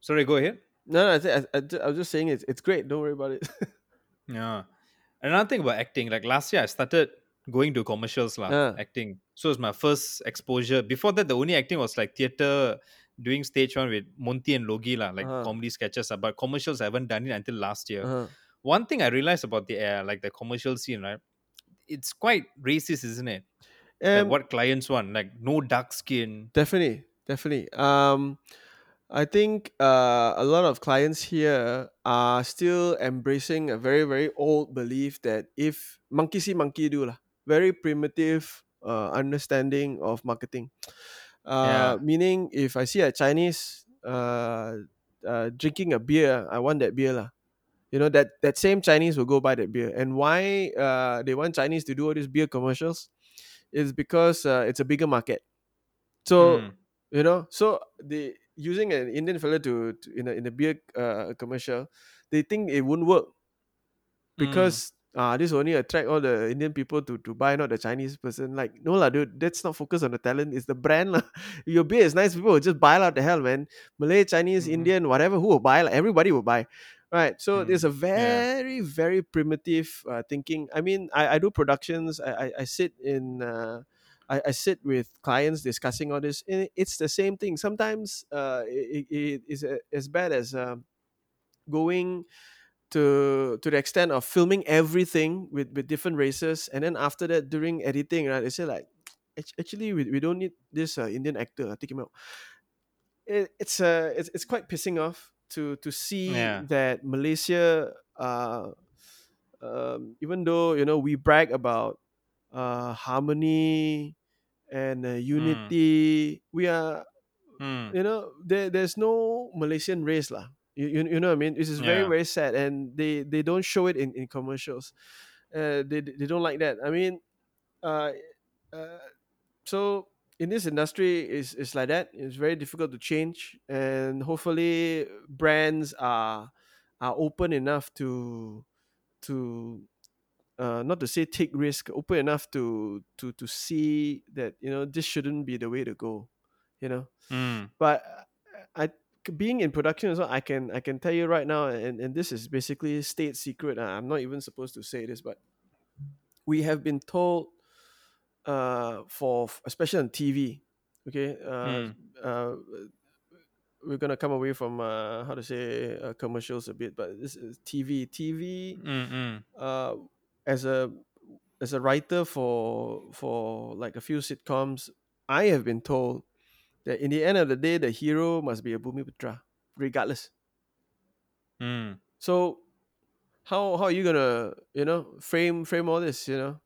sorry, go ahead. no no I, thi- I, I, I was just saying it's it's great don't worry about it Yeah. Another thing about acting, like last year I started going to commercials lah, Yeah. acting. So it's my first exposure. Before that, the only acting was like theatre, doing stage one with Monty and Logi lah, like Uh-huh. comedy sketches. But commercials I haven't done it until last year. uh-huh. One thing I realized about the uh, like the commercial scene, right? It's quite racist, isn't it? Like what clients want, like no dark skin. Definitely, definitely. Um, I think uh, a lot of clients here are still embracing a very, very old belief that if monkey see, monkey do, lah. very primitive uh, understanding of marketing. Uh, Yeah. Meaning, if I see a Chinese uh, uh, drinking a beer, I want that beer. lah. You know, that, that same Chinese will go buy that beer. And why uh, they want Chinese to do all these beer commercials is because uh, it's a bigger market. So, Mm. you know so the using an indian fella to, to in a in a beer uh, commercial they think it wouldn't work Mm. because ah this only attract all the indian people to to buy not the chinese person. Like no lah dude that's not focused on the talent it's the brand lah. Your beer is nice people will just buy lah the hell man. Malay chinese Mhm. indian whatever who will buy lah? Everybody will buy. Right so there's a Mm, yeah. very very primitive uh, thinking. I mean i, I do productions i i, I sit in uh, I, I sit with clients discussing all this and it's the same thing. Sometimes uh, it, it is as bad as um, going to to the extent of filming everything with, with different races and then after that during editing right they say like actually we, we don't need this uh, indian actor take him out it, it's uh it's, it's quite pissing off to to see Yeah. that malaysia uh um, even though you know we brag about uh harmony and uh, unity we are Mm. you know there, there's no malaysian race lah you, you, you know what i mean? This is very Yeah. very sad and they they don't show it in, in commercials. Uh, they, they don't like that. I mean uh, uh, so in this industry is is like that. It's very difficult to change and hopefully brands are are open enough to to uh, not to say take risk open enough to to to see that you know this shouldn't be the way to go you know? Mm. but I being in production as well, I can I can tell you right now, and, and this is basically state secret. uh, I'm not even supposed to say this, but we have been told, uh, for especially on TV, okay, uh, Mm. uh, we're gonna come away from uh, how to say uh, commercials a bit, but this is TV. TV Mm, mm. uh, as a as a writer for for like a few sitcoms, I have been told that in the end of the day, the hero must be a Bumiputera, regardless. Mm. So how how are you gonna you know frame frame all this? You know,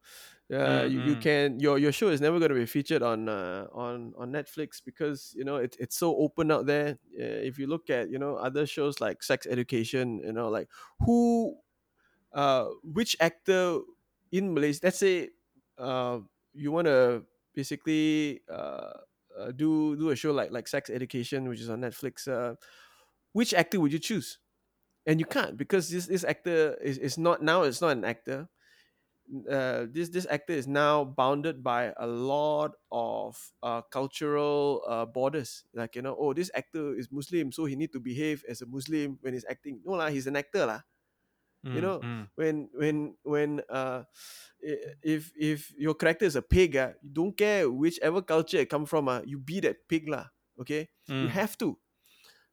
uh, you, you Mm, mm. can your your show is never gonna be featured on uh, on on Netflix because you know it, it's so open out there. Uh, if you look at you know other shows like Sex Education, you know like who, uh, which actor in Malaysia? Let's say, uh, you want to basically uh, uh, do do a show like like Sex Education, which is on Netflix, uh, which actor would you choose? And you can't because this this actor is, is not now. It's not an actor. Uh, this this actor is now bounded by a lot of uh, cultural uh, borders. Like you know, oh, this actor is Muslim, so he need to behave as a Muslim when he's acting. No lah, he's an actor lah you Mm, know mm, when when when uh if if your character is a pig uh, you don't care whichever culture it come from uh, you be that pig lah okay? You mm, have to.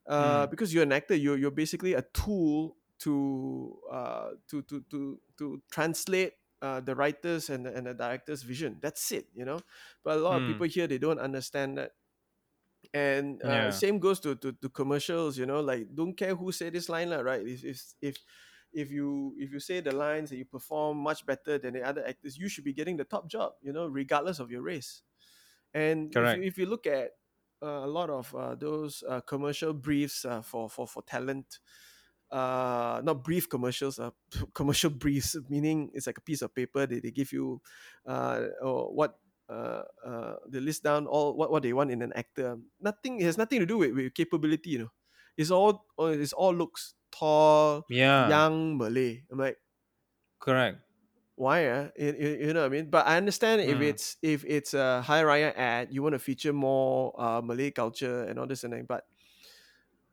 Uh mm. because you're an actor you're, you're basically a tool to uh to to to to translate uh, the writers and the, and the director's vision. That's it you know? But a lot of people Mm. here they don't understand that. And uh, Yeah. same goes to, to to commercials you know? Like don't care who say this line lah, right? If if if if you if you say the lines and you perform much better than the other actors you should be getting the top job you know regardless of your race. And if you, if you look at uh, a lot of uh, those uh, commercial briefs uh, for for for talent uh not brief commercials uh commercial briefs meaning it's like a piece of paper they, they give you uh or what uh, uh they list down all what, what they want in an actor. Nothing it has nothing to do with, with capability you know. It's all it's all looks tall Yeah. young malay i'm like Correct. why uh? you, you, you know what i mean but i understand if Mm. it's if it's a Hari Raya ad you want to feature more uh malay culture and all this and that but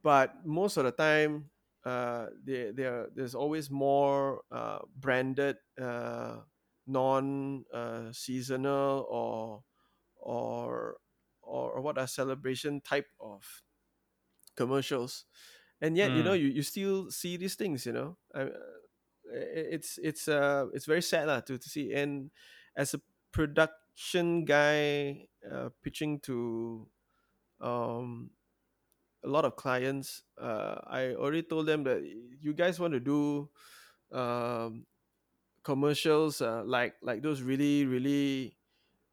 but most of the time uh there there there's always more uh branded uh non uh seasonal or or or what a celebration type of commercials and yet you know Mm. you, you still see these things you know I, uh, i- it's it's uh it's very sad lah, to, to see and as a production guy uh, pitching to um a lot of clients uh i already told them that you guys want to do um commercials uh, like like those really really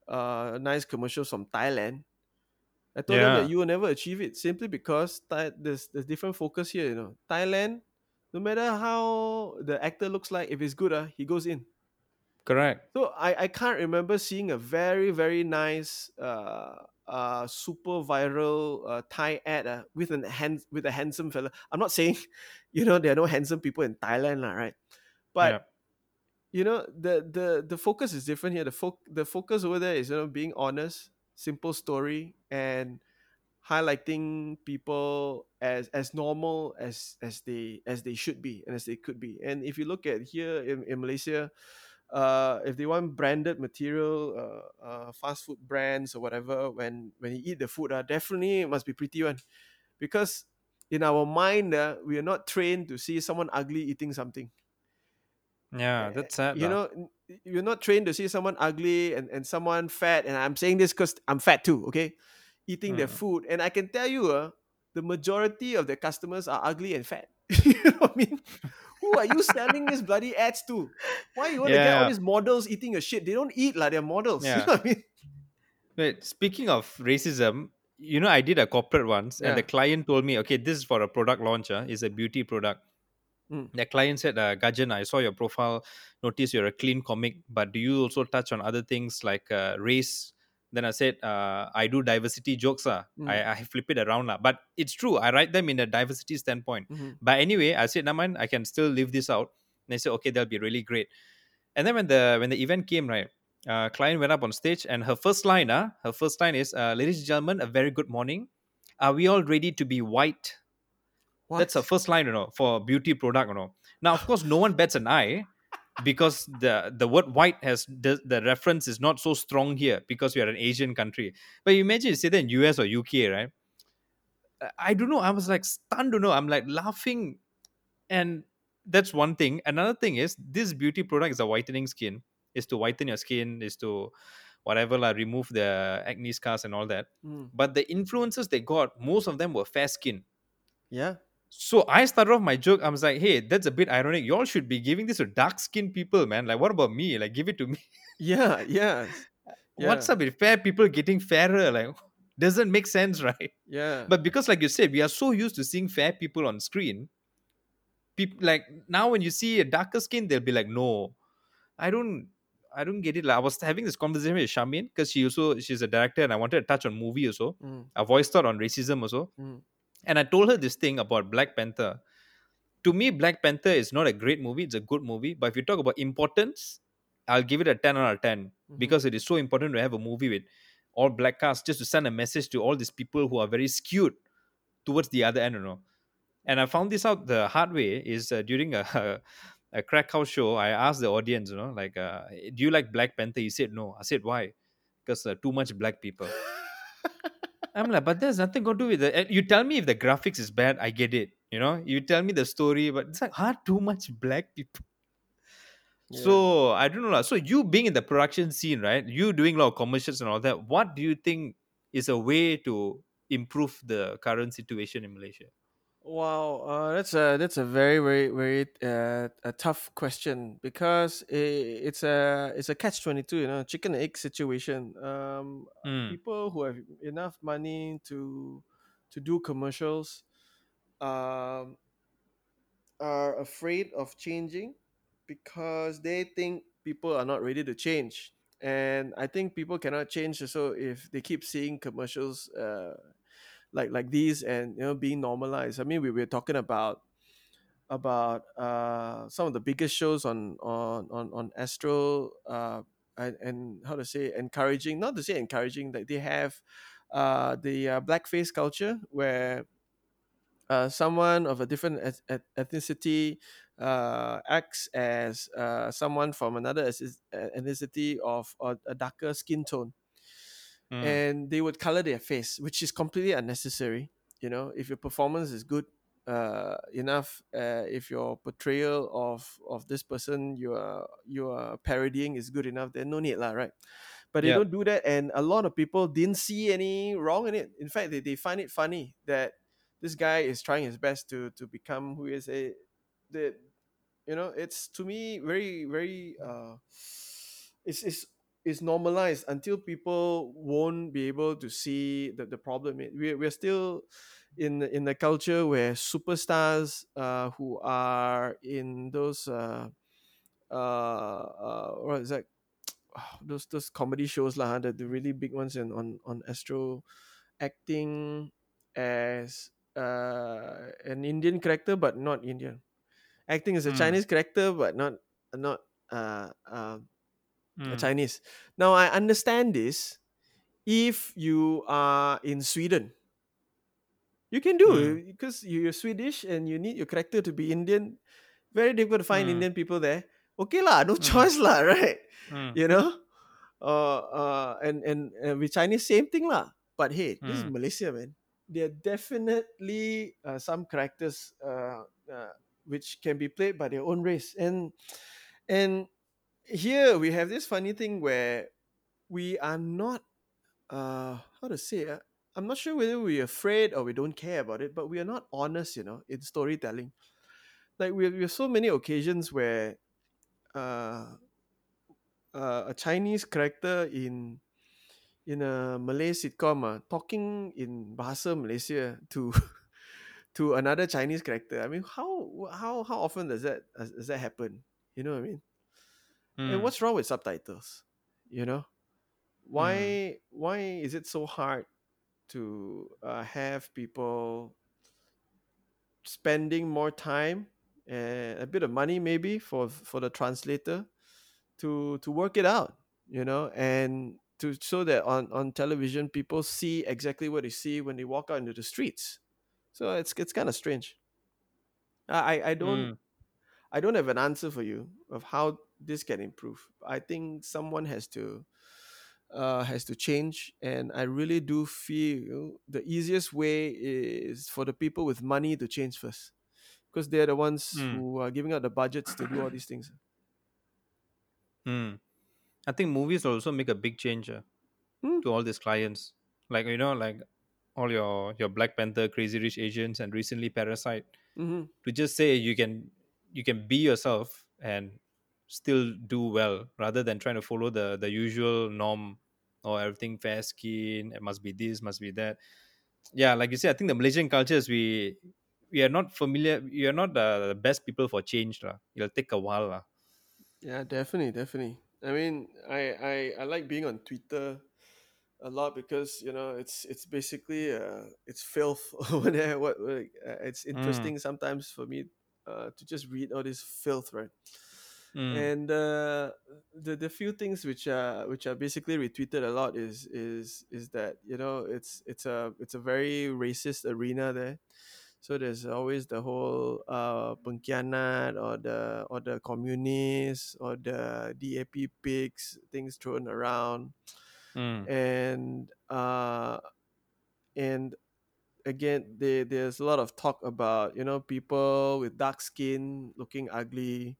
uh nice commercials from thailand I told them that you will never achieve it simply because there's there's different focus here. You know, Thailand, no matter how the actor looks like, if it's good, uh, he goes in. Correct. So I, I can't remember seeing a very very nice uh uh super viral uh, Thai ad uh, with an hand with a handsome fella. I'm not saying, you know, there are no handsome people in Thailand, right? But Yeah. you know the the the focus is different here. The fo- the focus over there is you know being honest, simple story, and highlighting people as as normal as as they as they should be and as they could be. And if you look at here in, in Malaysia, uh, if they want branded material, uh, uh, fast food brands or whatever, when when you eat the food, uh, definitely it must be pretty one, because in our mind, uh, we are not trained to see someone ugly eating something. Yeah. Eh, That's sad. you lah. know you're not trained to see someone ugly and, and someone fat and i'm saying this because i'm fat too okay eating their Mm. food and i can tell you uh, the majority of their customers are ugly and fat you know what i mean who are you selling these bloody ads to why you want to get all these models eating your shit they don't eat like they're models you know what i mean Wait, speaking of racism, you know, I did a corporate once, and the client told me, okay, this is for a product launcher, Uh, it's a beauty product. Mm. The client said, uh, Gajan, I saw your profile, notice you're a clean comic, but do you also touch on other things like uh, race? Then I said, uh, I do diversity jokes. Uh. Mm. I, I flip it around. Uh. But it's true, I write them in a diversity standpoint. Mhm. But anyway, I said, Naman, I can still leave this out. And they said, okay, that'll be really great. And then when the when the event came, right, uh, client went up on stage and her first line, uh, her first line is, uh, ladies and gentlemen, a very good morning. Are we all ready to be white? What That's her first line, you know, for beauty product, you know. Now, of course, no one bets an eye because the the word white has the, the reference is not so strong here because we are an Asian country. But you imagine you say that in US or UK, right? I- I don't know. I was like stunned to know. I'm like laughing, and that's one thing. Another thing is this beauty product is a whitening skin. Is to whiten your skin. Is to whatever like remove the acne scars and all that. Mm. But the influencers they got, most of them were fair skin. yeah So I started off my joke. I was like, "Hey, that's a bit ironic. Y'all should be giving this to dark skinned people, man. Like, what about me? Like, give it to me. yeah yeah What's up with fair people getting fairer? Like, doesn't make sense, right? yeah But because, like you said, we are so used to seeing fair people on screen. People like now when you see a darker skin, they'll be like, "No, I don't, I don't get it. Like, I was having this conversation with Shamin because she also she's a director and I wanted to touch on movie also. Mm, I voiced out on racism also. mm, And I told her this thing about Black Panther. To me, Black Panther is not a great movie, it's a good movie. But if you talk about importance, I'll give it a 10 out of 10 mhm. because it is so important to have a movie with all black cast just to send a message to all these people who are very skewed towards the other end, you know. And I found this out the hard way is uh, during a, a crack house show. I asked the audience, you know, like, uh, do you like Black Panther? He said no. I said why? Because uh, too much black people. I'm like, but there's nothing going to do with it. You tell me if the graphics is bad, I get it. You know, you tell me the story, but it's like, ah, too much black people. Yeah. So I don't know. So you being in the production scene, right? You doing a lot of commercials and all that. What do you think is a way to improve the current situation in Malaysia? Wow, uh, that's a that's a very very very uh, a tough question because i it's a it's a catch twenty two, you know, chicken and egg situation. Um, Mm, people who have enough money to to do commercials um, are afraid of changing because they think people are not ready to change. And I think people cannot change so if they keep seeing commercials uh, like like these and you know being normalized. I mean, we were talking about about uh, some of the biggest shows on on on on Astro uh, and, and how to say encouraging, not to say encouraging, that they have uh, the uh, blackface culture where uh, someone of a different eth- eth- ethnicity uh, acts as uh, someone from another ethnicity of a darker skin tone mm, and they would color their face, which is completely unnecessary. You know, if your performance is good uh, enough, uh, if your portrayal of of this person you are you are parodying is good enough, then no need lah, right? But they yeah. don't do that, and a lot of people didn't see any wrong in it. In fact, they, they find it funny that this guy is trying his best to to become who he is a the you know it's to me very very uh it's it's it's normalized until people won't be able to see the, the problem. We're, we're still in the- in the culture where superstars uh who are in those uh uh, uh what is that? Those those comedy shows lah, the, the really big ones in, on on Astro acting as uh, an Indian character but not Indian. Acting as a Mm, Chinese character but not not uh, uh, mm, Chinese. Now I understand this if you are in Sweden. You can do Mm. it because you're Swedish and you need your character to be Indian. Very difficult to find Mm. Indian people there. Okay lah, no Mm. choice lah, right? mm, You know, uh, uh, and and and with Chinese same thing lah. But hey, this is Mm. Malaysia, man. There are definitely uh, some characters uh, uh, which can be played by their own race, and and here we have this funny thing where we are not uh how to say uh, i'm not sure whether we're afraid or we don't care about it but we are not honest you know in storytelling. Like we we have so many occasions where uh, uh a chinese character in in a malay sitcom uh, talking in bahasa malaysia to to another chinese character. I mean how how how often does that does that happen? You know what i mean and mm. what's wrong with subtitles you know? Why why is it so hard to uh, have people spending more time and a bit of money maybe for for the translator to to work it out you know? And to so that on on television people see exactly what they see when they walk out into the streets. So it's it's kind of strange. I i I don't Mm. I don't have an answer for you of how this can improve. I think someone has to uh, has to change, and I really do feel the easiest way is for the people with money to change first, because they're the ones Mm. who are giving out the budgets to do all these things. Mm. I think movies also make a big change uh, Hmm. to all these clients. Like you know, like all your your Black Panther, Crazy Rich Asians, and recently Parasite. hmm To just say you can you can be yourself and still do well, rather than trying to follow the the usual norm or everything fair skin. It must be this, must be that. Yeah, like you said, I think the Malaysian culture is we we are not familiar. We are not the, the best people for change, lah. It'll take a while, lah. Yeah, definitely, definitely. I mean, I, I I like being on Twitter a lot because you know it's it's basically uh it's filth over there. What like, uh, it's Mm, interesting sometimes for me uh to just read all this filth, right? Mm, And uh, the the few things which are which are basically retweeted a lot is is is that you know it's it's a it's a very racist arena there. So there's always the whole uh pengkhianat or the or the communists or the DAP pigs things thrown around. Mm, and uh and again they, there's a lot of talk about you know people with dark skin looking ugly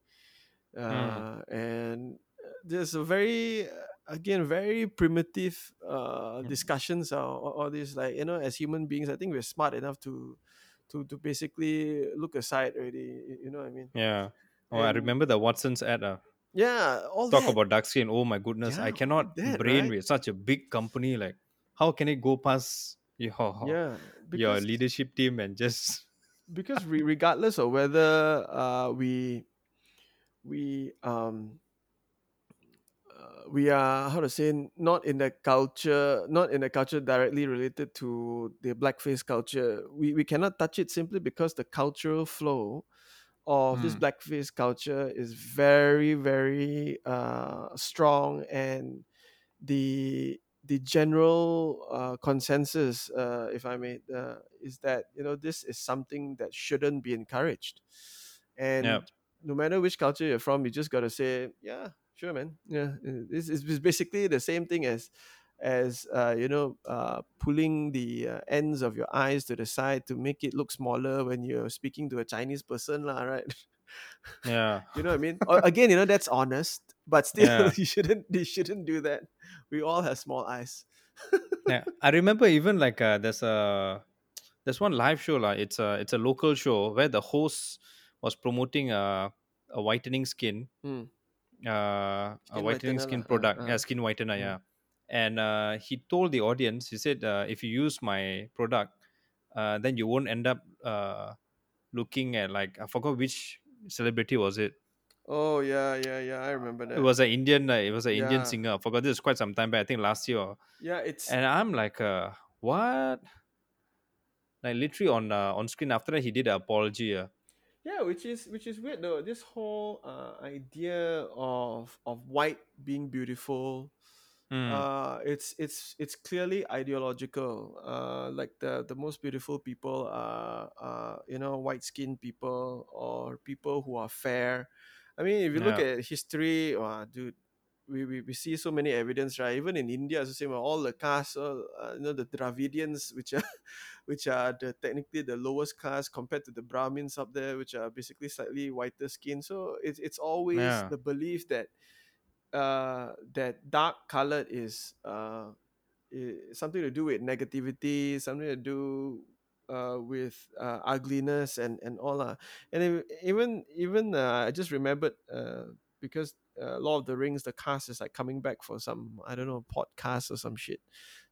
mm. uh and there's a very again very primitive uh mm. discussions or all these like you know as human beings i think we're smart enough to to to basically look aside already you know what i mean Yeah. Oh, I remember the Watson's ad. Uh, yeah all talk that about dark skin. Oh my goodness, I yeah all cannot that brain right with such a big company. Like, how can it go past your yeah your leadership team and just because re- regardless of whether uh we we um uh, we are how to say not in the culture not in the culture directly related to the blackface culture. We, we cannot touch it simply because the cultural flow of this mm, blackface culture is very very uh, strong and the the general uh, consensus uh, if i may uh, is that you know this is something that shouldn't be encouraged. And no matter which culture you're from you just got to say yeah sure man. Yeah this is basically the same thing as as uh, you know uh, pulling the uh, ends of your eyes to the side to make it look smaller when you're speaking to a chinese person lah, right? Yeah, you know what i mean? Or, again you know that's honest but still yeah, you shouldn't you shouldn't do that. We all have small eyes. Yeah. I remember even like uh, there's a there's one live show like it's a it's a local show where the host was promoting a a whitening skin mm. uh, a whitening whitener skin uh, product, uh, yeah, skin whitener, mm. yeah. And uh, he told the audience, he said, uh, if you use my product, uh, then you won't end up uh, looking at like I forgot which celebrity was it. oh yeah yeah yeah i remember that. It was an Indian. Uh, it was an Indian singer. I forgot this is quite some time back. I think last year. yeah it's And I'm like, uh, what? Like literally on uh, on screen. After that, he did an apology. Uh. Yeah, which is which is weird though. This whole uh, idea of of white being beautiful, Mm, uh, it's it's it's clearly ideological. Uh, like the the most beautiful people are uh, you know white skinned people or people who are fair. I mean, if you look at history, wow, dude, we, we, we see so many evidence, right? Even in India, it's the same. All the castes, all, uh, you know, the Dravidians, which are which are the technically the lowest caste compared to the Brahmins up there, which are basically slightly whiter skin. So it's it's always yeah, the belief that uh, that dark colored is uh, i- something to do with negativity, something to do uh, with uh, ugliness and and all that. And even even uh, I just remembered uh, because uh, Lord of the Rings, the cast is like coming back for some I don't know podcast or some shit mm,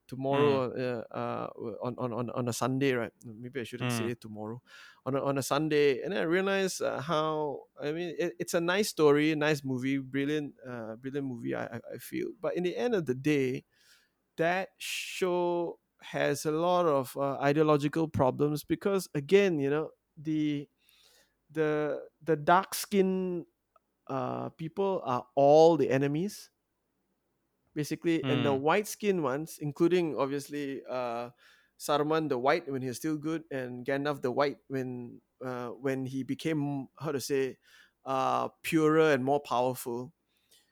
tomorrow uh, uh, on, on, on, on a Sunday, right? Maybe I shouldn't say mm, it tomorrow. On a, on a Sunday. And I realized uh, how, I mean, it, it's a nice story, nice movie, brilliant, uh, brilliant movie, I, I, I feel. But in the end of the day, that show has a lot of uh, ideological problems because, again, you know, the the the dark skin uh, people are all the enemies basically and the mm, white skin ones including obviously uh saruman the white when he's still good and gandalf the white when uh when he became how to say uh purer and more powerful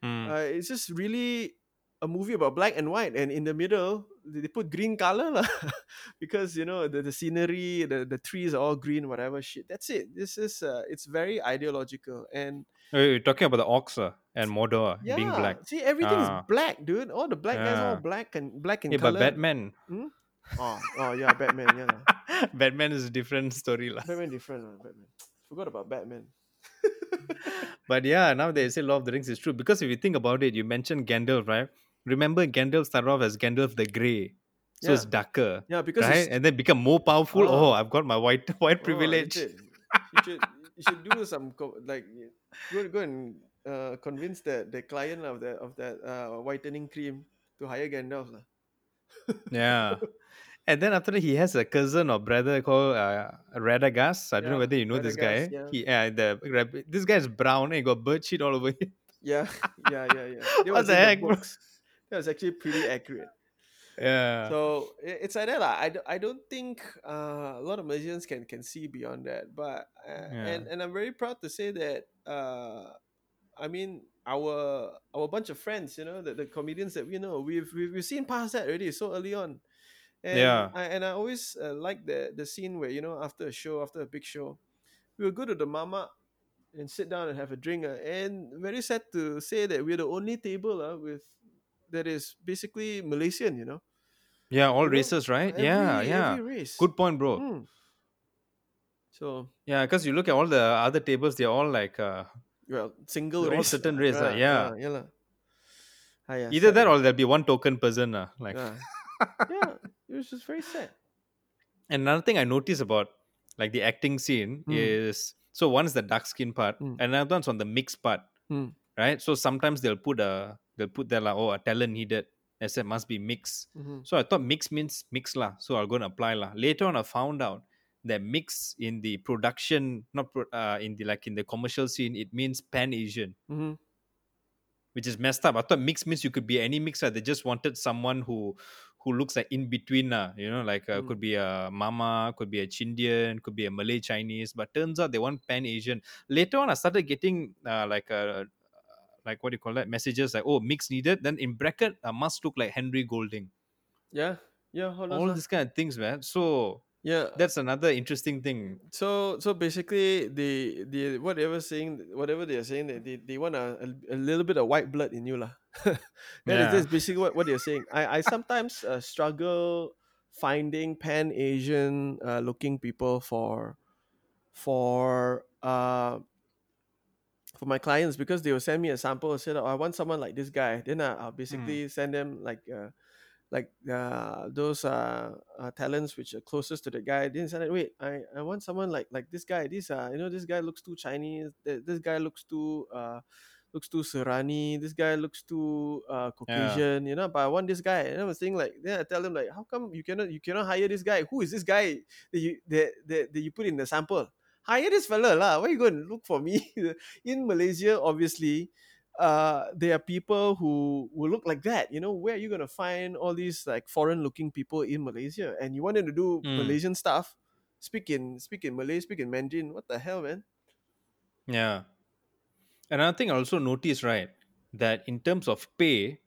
mm. uh, it's just really a movie about black and white and in the middle they put green color lah. because you know the, the scenery the, the trees are all green whatever shit that's it this is uh, it's very ideological and you're talking about the Orcs uh, and Mordor uh, being yeah black. see everything is Ah, black dude all the black guys are all black and black in Yeah, but Batman. Hmm? Oh, oh yeah, Batman. Yeah. Batman is a different story. lah. Batman different. lah, Batman. Forgot about Batman. But yeah, now they say Lord of the Rings is true. Because if you think about it, you mentioned Gandalf, right? Remember Gandalf started off as Gandalf the Grey. So it's darker, yeah, because right? And then become more powerful. Oh, oh, I've got my white white oh, privilege. legit. You should you should do some co- like go go and uh, convince the the client of that of that uh, whitening cream to hire Gandalf. Yeah. And then after that, he has a cousin or brother called uh, Radagast. I don't know whether you know this guy. yeah. He, uh, the this guy is brown and he got bird shit all over him. Yeah, yeah, yeah, yeah. What the heck, books. That was actually pretty accurate. Yeah. So it's like that. lah. I, I don't think uh, a lot of Malaysians can can see beyond that. But uh, and and I'm very proud to say that. Uh, I mean, our our bunch of friends, you know, the, the comedians that we know, we've, we've we've seen past that already so early on. And Yeah. I and I always uh, like the the scene where you know after a show, after a big show, we will go to the mama and sit down and have a drink. Uh, and very sad to say that we're the only table uh, with that is basically Malaysian. You know, Yeah, all you know, races, right? every yeah, yeah. every race. Good point, bro. Mm. So Yeah, because you look at all the other tables, they're all like uh, well, single They're all certain race, ah, Ah, yeah. ah, yeah lah. Ah, yeah, either that or there'll be one token person. Uh, like Ah. yeah, it was just very sad. And another thing I noticed about like the acting scene Mm. is so one is the dark skin part, Mm. and another one's on the mixed part, Mm. right? So sometimes they'll put a they'll put there like oh a talent needed. I said must be mix. Mhm. So I thought mix means mix lah. So I'll go and apply lah. Later on, I found out that mix in the production, not pro, uh, in the like in the commercial scene, it means pan Asian, Mhm. which is messed up. I thought mix means you could be any mixer. They just wanted someone who who looks like in between, uh, you know, like uh, Mm. could be a Mama, could be a Chindian, could be a Malay Chinese. But turns out they want pan Asian. Later on, I started getting uh, like a like what do you call that messages like oh mix needed. Then in bracket, uh, must look like Henry Golding. Yeah, yeah, all, those All lah. these kind of things, man. So yeah. that's another interesting thing. So so basically, the the whatever saying whatever they are saying that they, they want a, a, a little bit of white blood in you lah. that is Yeah. that's basically what, what they're saying. I I sometimes uh, struggle finding pan Asian uh, looking people for for uh for my clients because they will send me a sample and say, oh, I want someone like this guy. Then I, I'll basically send them like uh, like uh, those uh, uh, talents which are closest to the guy. Then say, like, wait, I, I want someone like like this guy. This uh, you know, this guy looks too Chinese. This guy looks too uh, looks too Serani. This guy looks too uh, Caucasian. You know, but I want this guy. And I was saying like, then I tell them like, how come you cannot you cannot hire this guy? Who is this guy that you that that, that you put in the sample? Hire this fella lah. Why you go and look for me in Malaysia? Obviously, uh, there are people who will look like that. You know, where are you gonna find all these like foreign-looking people in Malaysia? And you want them to do Mm. Malaysian stuff, speak in speak in Malay, speak in Mandarin. What the hell, man? Yeah. Another thing I also noticed, right, that in terms of pay,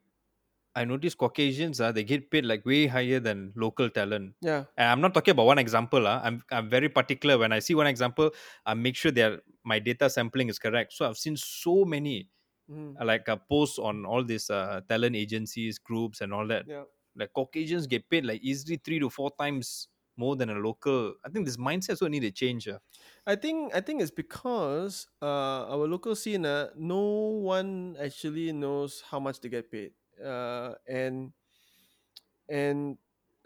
I noticed Caucasians uh, they get paid like way higher than local talent. Yeah, And I'm not talking about one example. Uh, I'm I'm very particular when I see one example, I make sure that my data sampling is correct. So I've seen so many Mhm. uh, like uh, posts on all these uh, talent agencies, groups, and all that. yeah. Like Caucasians get paid like easily three to four times more than a local. I think this mindset also need to change. Uh. I think I think it's because uh, our local scene, uh, no one actually knows how much they get paid, uh, and and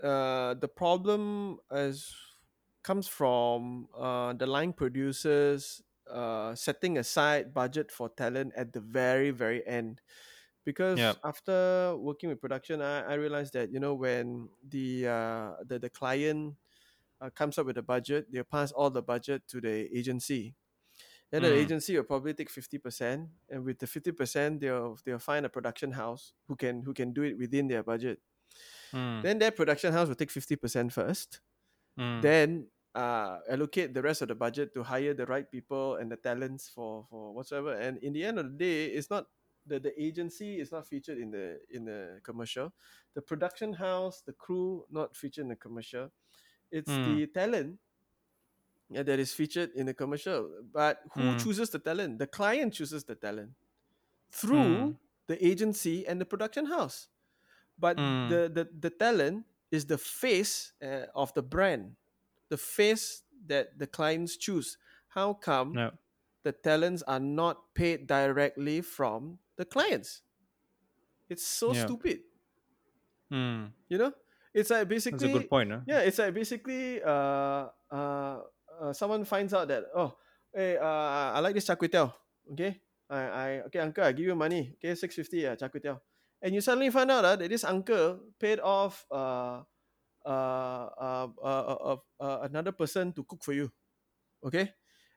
uh, the problem is comes from uh, the line producers uh, setting aside budget for talent at the very very end because Yeah. after working with production I, I realized that you know when the uh, the, the client uh, comes up with a budget they'll pass all the budget to the agency then the Mm. agency will probably take 50% and with the 50% they'll they'll find a production house who can who can do it within their budget. Mm, then that production house will take 50% first. Mm, then uh, allocate the rest of the budget to hire the right people and the talents for for whatsoever. And in the end of the day it's not the, the agency is not featured in the in the commercial. The production house the crew not featured in the commercial. It's Mm. the talent yeah, that is featured in the commercial but who Mm. chooses the talent the client chooses the talent through the agency and the production house but Mm. the, the the talent is the face uh, of the brand the face that the clients choose how come yeah. the talents are not paid directly from the clients it's so Yeah. stupid Mm. you know it's like basically. That's a good point. Huh? yeah it's like basically uh, uh, uh someone finds out that oh hey uh, i like this char kway teow okay I, I okay, uncle, I give you money. Okay, six fifty. Uh, char kway teow. And you suddenly find out uh, that this uncle paid off uh, uh, uh, uh, uh, uh, another person to cook for you. Okay,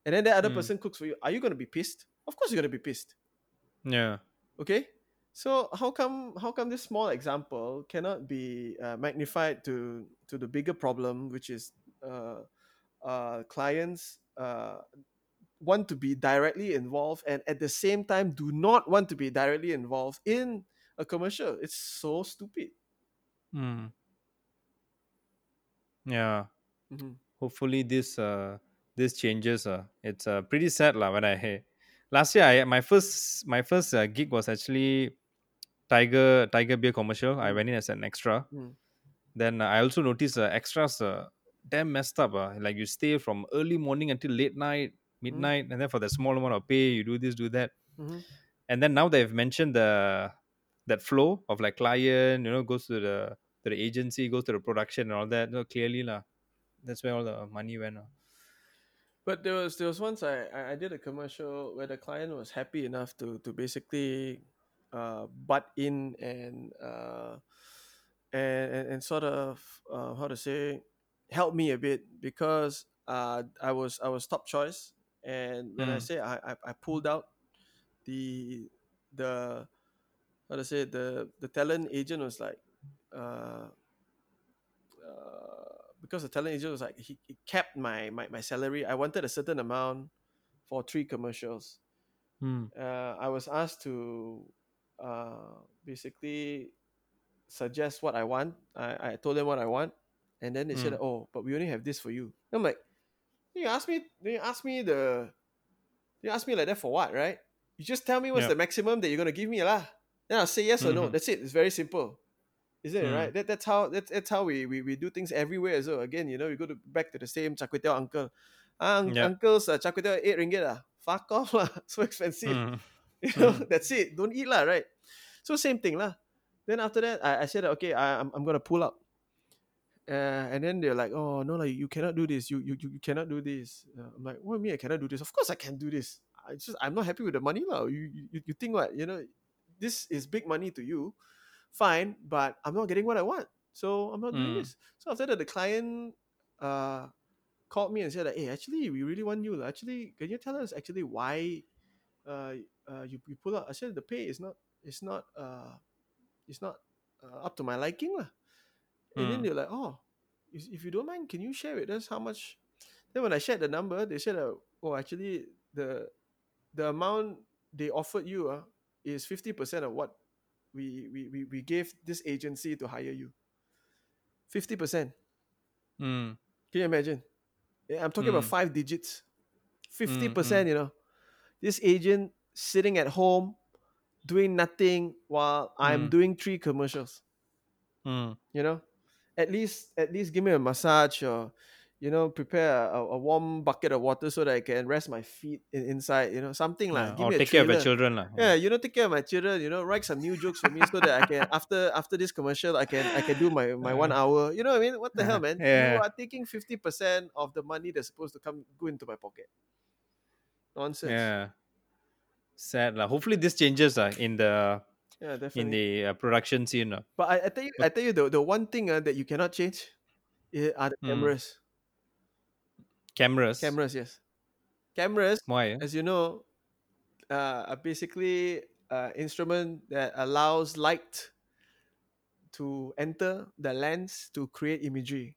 and then that other Mm. person cooks for you. Are you gonna be pissed? Of course, you're gonna be pissed. Yeah. Okay, so how come how come this small example cannot be uh, magnified to to the bigger problem, which is uh, uh, clients uh, want to be directly involved and at the same time do not want to be directly involved in a commercial. It's so stupid. Mm. Yeah. Mhm. Hopefully this uh this changes. Uh, it's uh pretty sad lah. When I hey, last year I my first my first uh, gig was actually Tiger Tiger beer commercial. I Mm. went in as an extra. Mm. Then uh, I also noticed uh, extras uh, damn messed up. Uh. Like you stay from early morning until late night, midnight, and then for the small amount of pay, you do this, do that. Mhm. And then now they've mentioned the that flow of like client, you know, goes to the to the agency, goes to the production and all that. You know, clearly lah. That's where all the money went. Uh. But there was there was once I, I I did a commercial where the client was happy enough to to basically uh, butt in and uh, and, and and sort of uh, how to say help me a bit because uh, I was I was top choice and when I Mm. say I, I I pulled out the the how to say the the talent agent was like uh, uh, because the talent agent was like he, he capped my, my my salary. I wanted a certain amount for three commercials. Mm. Uh, I was asked to uh, basically suggest what I want. I, I told them what I want, and then they said, Mm. "Oh, but we only have this for you." I'm like, "You ask me? You ask me the? You ask me like that for what? Right? You just tell me what's Yep. the maximum that you're gonna give me, lah. Then I'll say yes or no. Mhm. That's it. It's very simple." Isn't it Mm. right? That, that's how that's, that's how we, we, we do things everywhere. So again, you know, we go to back to the same char uncle. Ah, Yeah. uncle's uh, char eight ringgit ah. Fuck off lah. So expensive. Mm. You know, Mm. that's it. Don't eat lah, right? So same thing lah. Then after that, I, I said okay, I, I'm I'm gonna pull out. Uh, and then they're like, oh no, like you cannot do this. You you you cannot do this. Uh, I'm like, what do you mean I cannot do this? Of course I can do this. I just I'm not happy with the money lah. You, you you think what? You know, this is big money to you. Fine, but I'm not getting what I want. So I'm not doing Mm. this. So after that, the client uh called me and said, like, "Hey, actually, we really want you. Actually, can you tell us actually why uh, uh you, you pull out?" I said, "The pay is not it's not uh it's not uh, up to my liking lah." And then Mm. they're like, "Oh, if if you don't mind, can you share with us how much?" Then when I shared the number, they said, uh, "Oh, actually, the the amount they offered you uh, is fifty percent of what we, we we we gave this agency to hire you. Fifty percent. Mm. Can you imagine? Yeah, I'm talking about Mm. five digits. Fifty Mm, percent. You know, this agent sitting at home doing nothing while I'm Mm. doing three commercials. Mm. You know, at least at least give me a massage or you know prepare a, a warm bucket of water so that I can rest my feet in, inside. You know, something like Yeah, Or take care of your trailer. children. lah. Yeah, you know, take care of my children. You know, write some new jokes for me so that I can after after this commercial, I can I can do my my one hour. You know what I mean? What the hell, man? You are taking fifty percent of the money that's supposed to come go into my pocket. Nonsense. Yeah. Sad lah. Hopefully this changes uh, in the Yeah, definitely. in the uh, production scene. Uh. But I, I tell you, I tell you, the, the one thing uh, that you cannot change are the Mm. cameras. Cameras. Cameras, yes. Cameras, Why? as you know, uh, are basically an instrument that allows light to enter the lens to create imagery.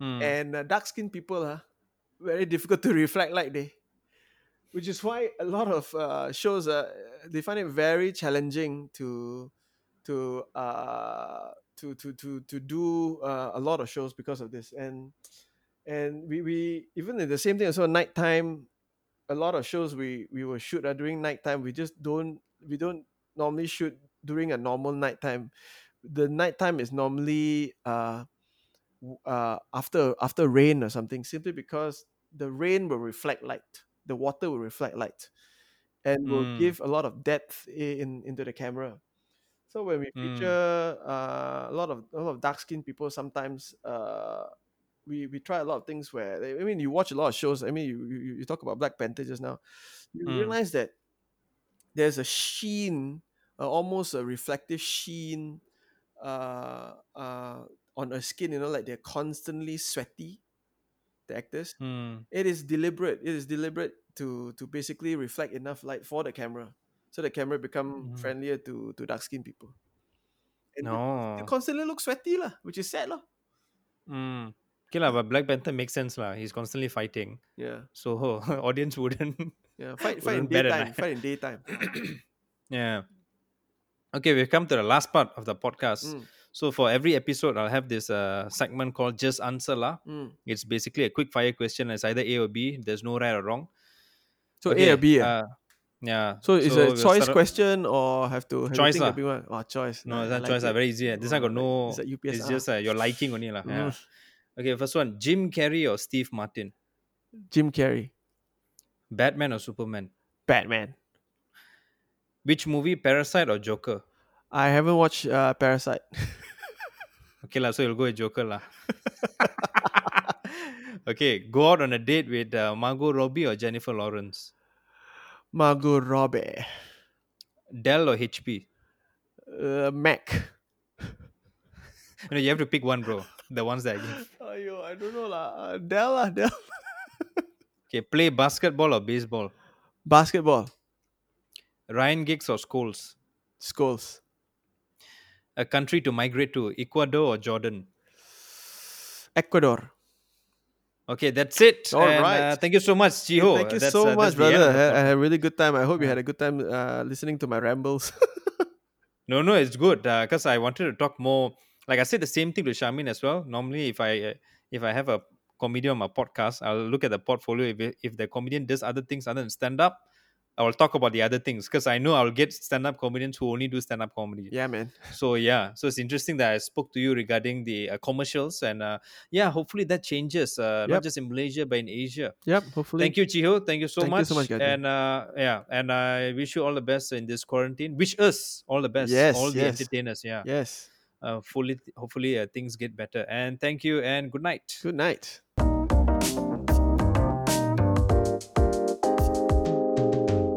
Mm. And uh, dark skinned people are very difficult to reflect light, they. Which is why a lot of uh, shows uh, they find it very challenging to to uh, to to to to do uh, a lot of shows because of this. And and we, we even in the same thing also nighttime a lot of shows we we will shoot uh, during nighttime we just don't we don't normally shoot during a normal nighttime the nighttime is normally uh uh after after rain or something simply because the rain will reflect light the water will reflect light and will Mm. give a lot of depth in into the camera so when we Mm. feature uh, a lot of a lot of dark skinned people sometimes uh we we try a lot of things where I mean you watch a lot of shows. I mean you you, you talk about Black Panther just now. You Mm. realize that there's a sheen, uh, almost a reflective sheen, uh, uh, on her skin. You know, like they're constantly sweaty. The actors. Hmm. It is deliberate. It is deliberate to to basically reflect enough light for the camera, so the camera become Mhm. friendlier to to dark skinned people. And No. they constantly look sweaty lah, which is sad lah. Mm. Okay, lah, but Black Panther makes sense. lah. He's constantly fighting. Yeah, So audience wouldn't. yeah. Fight, fight in Wouldn't bat an daytime. Fight in daytime. yeah. Okay, we've come to the last part of the podcast. Mm, So for every episode, I'll have this uh, segment called Just Answer La. mm. It's basically a quick fire question. It's either A or B. There's no right or wrong. So Okay, A or B. ah? uh, yeah. so is we'll a choice start- question or have to have Choice lah. one? Oh, choice. No, it's not like choice. are it. very easy. This one Oh, got no. it. It's like UPS. It's just uh, your liking only lah. Yeah. Mm. Okay, first one: Jim Carrey or Steve Martin? Jim Carrey, Batman or Superman? Batman. Which movie? Parasite or Joker? I haven't watched uh, Parasite. Okay lah, so you'll go with Joker lah. okay, go out on a date with uh, Margot Robbie or Jennifer Lawrence. Margot Robbie, Dell or HP. uh, Mac. No, you have to pick one, bro. The ones that I give. Ayo, I don't know lah. Uh, Dell lah, Dell. Okay, play basketball or baseball. Basketball. Ryan Giggs or Scholes. Skulls. A country to migrate to, Ecuador or Jordan. Ecuador. Okay, that's it. All and, right. Uh, thank you so much, Chi Ho. Thank you That's, so uh, much, that's the end brother. I, had a really good time. I hope you had a good time uh, listening to my rambles. No, no, it's good because I wanted to talk more. Like I said, the same thing to Shamin as well. Normally, if I uh, if I have a comedian on my podcast, I'll look at the portfolio. If if the comedian does other things other than stand up, I will talk about the other things because I know I'll get stand up comedians who only do stand up comedy. yeah, man. So yeah, so it's interesting that I spoke to you regarding the uh, commercials and uh, yeah, hopefully that changes. Uh, Yep. Not just in Malaysia but in Asia. Yep. Hopefully. Thank you, Chi Ho. Thank you so Thank you much. so much, Gagan. and uh, yeah, and I wish you all the best in this quarantine. Wish us all the best. Yes, all the entertainers. Yeah. Yes. Uh, fully, hopefully, uh, things get better. And thank you, and good night. Good night.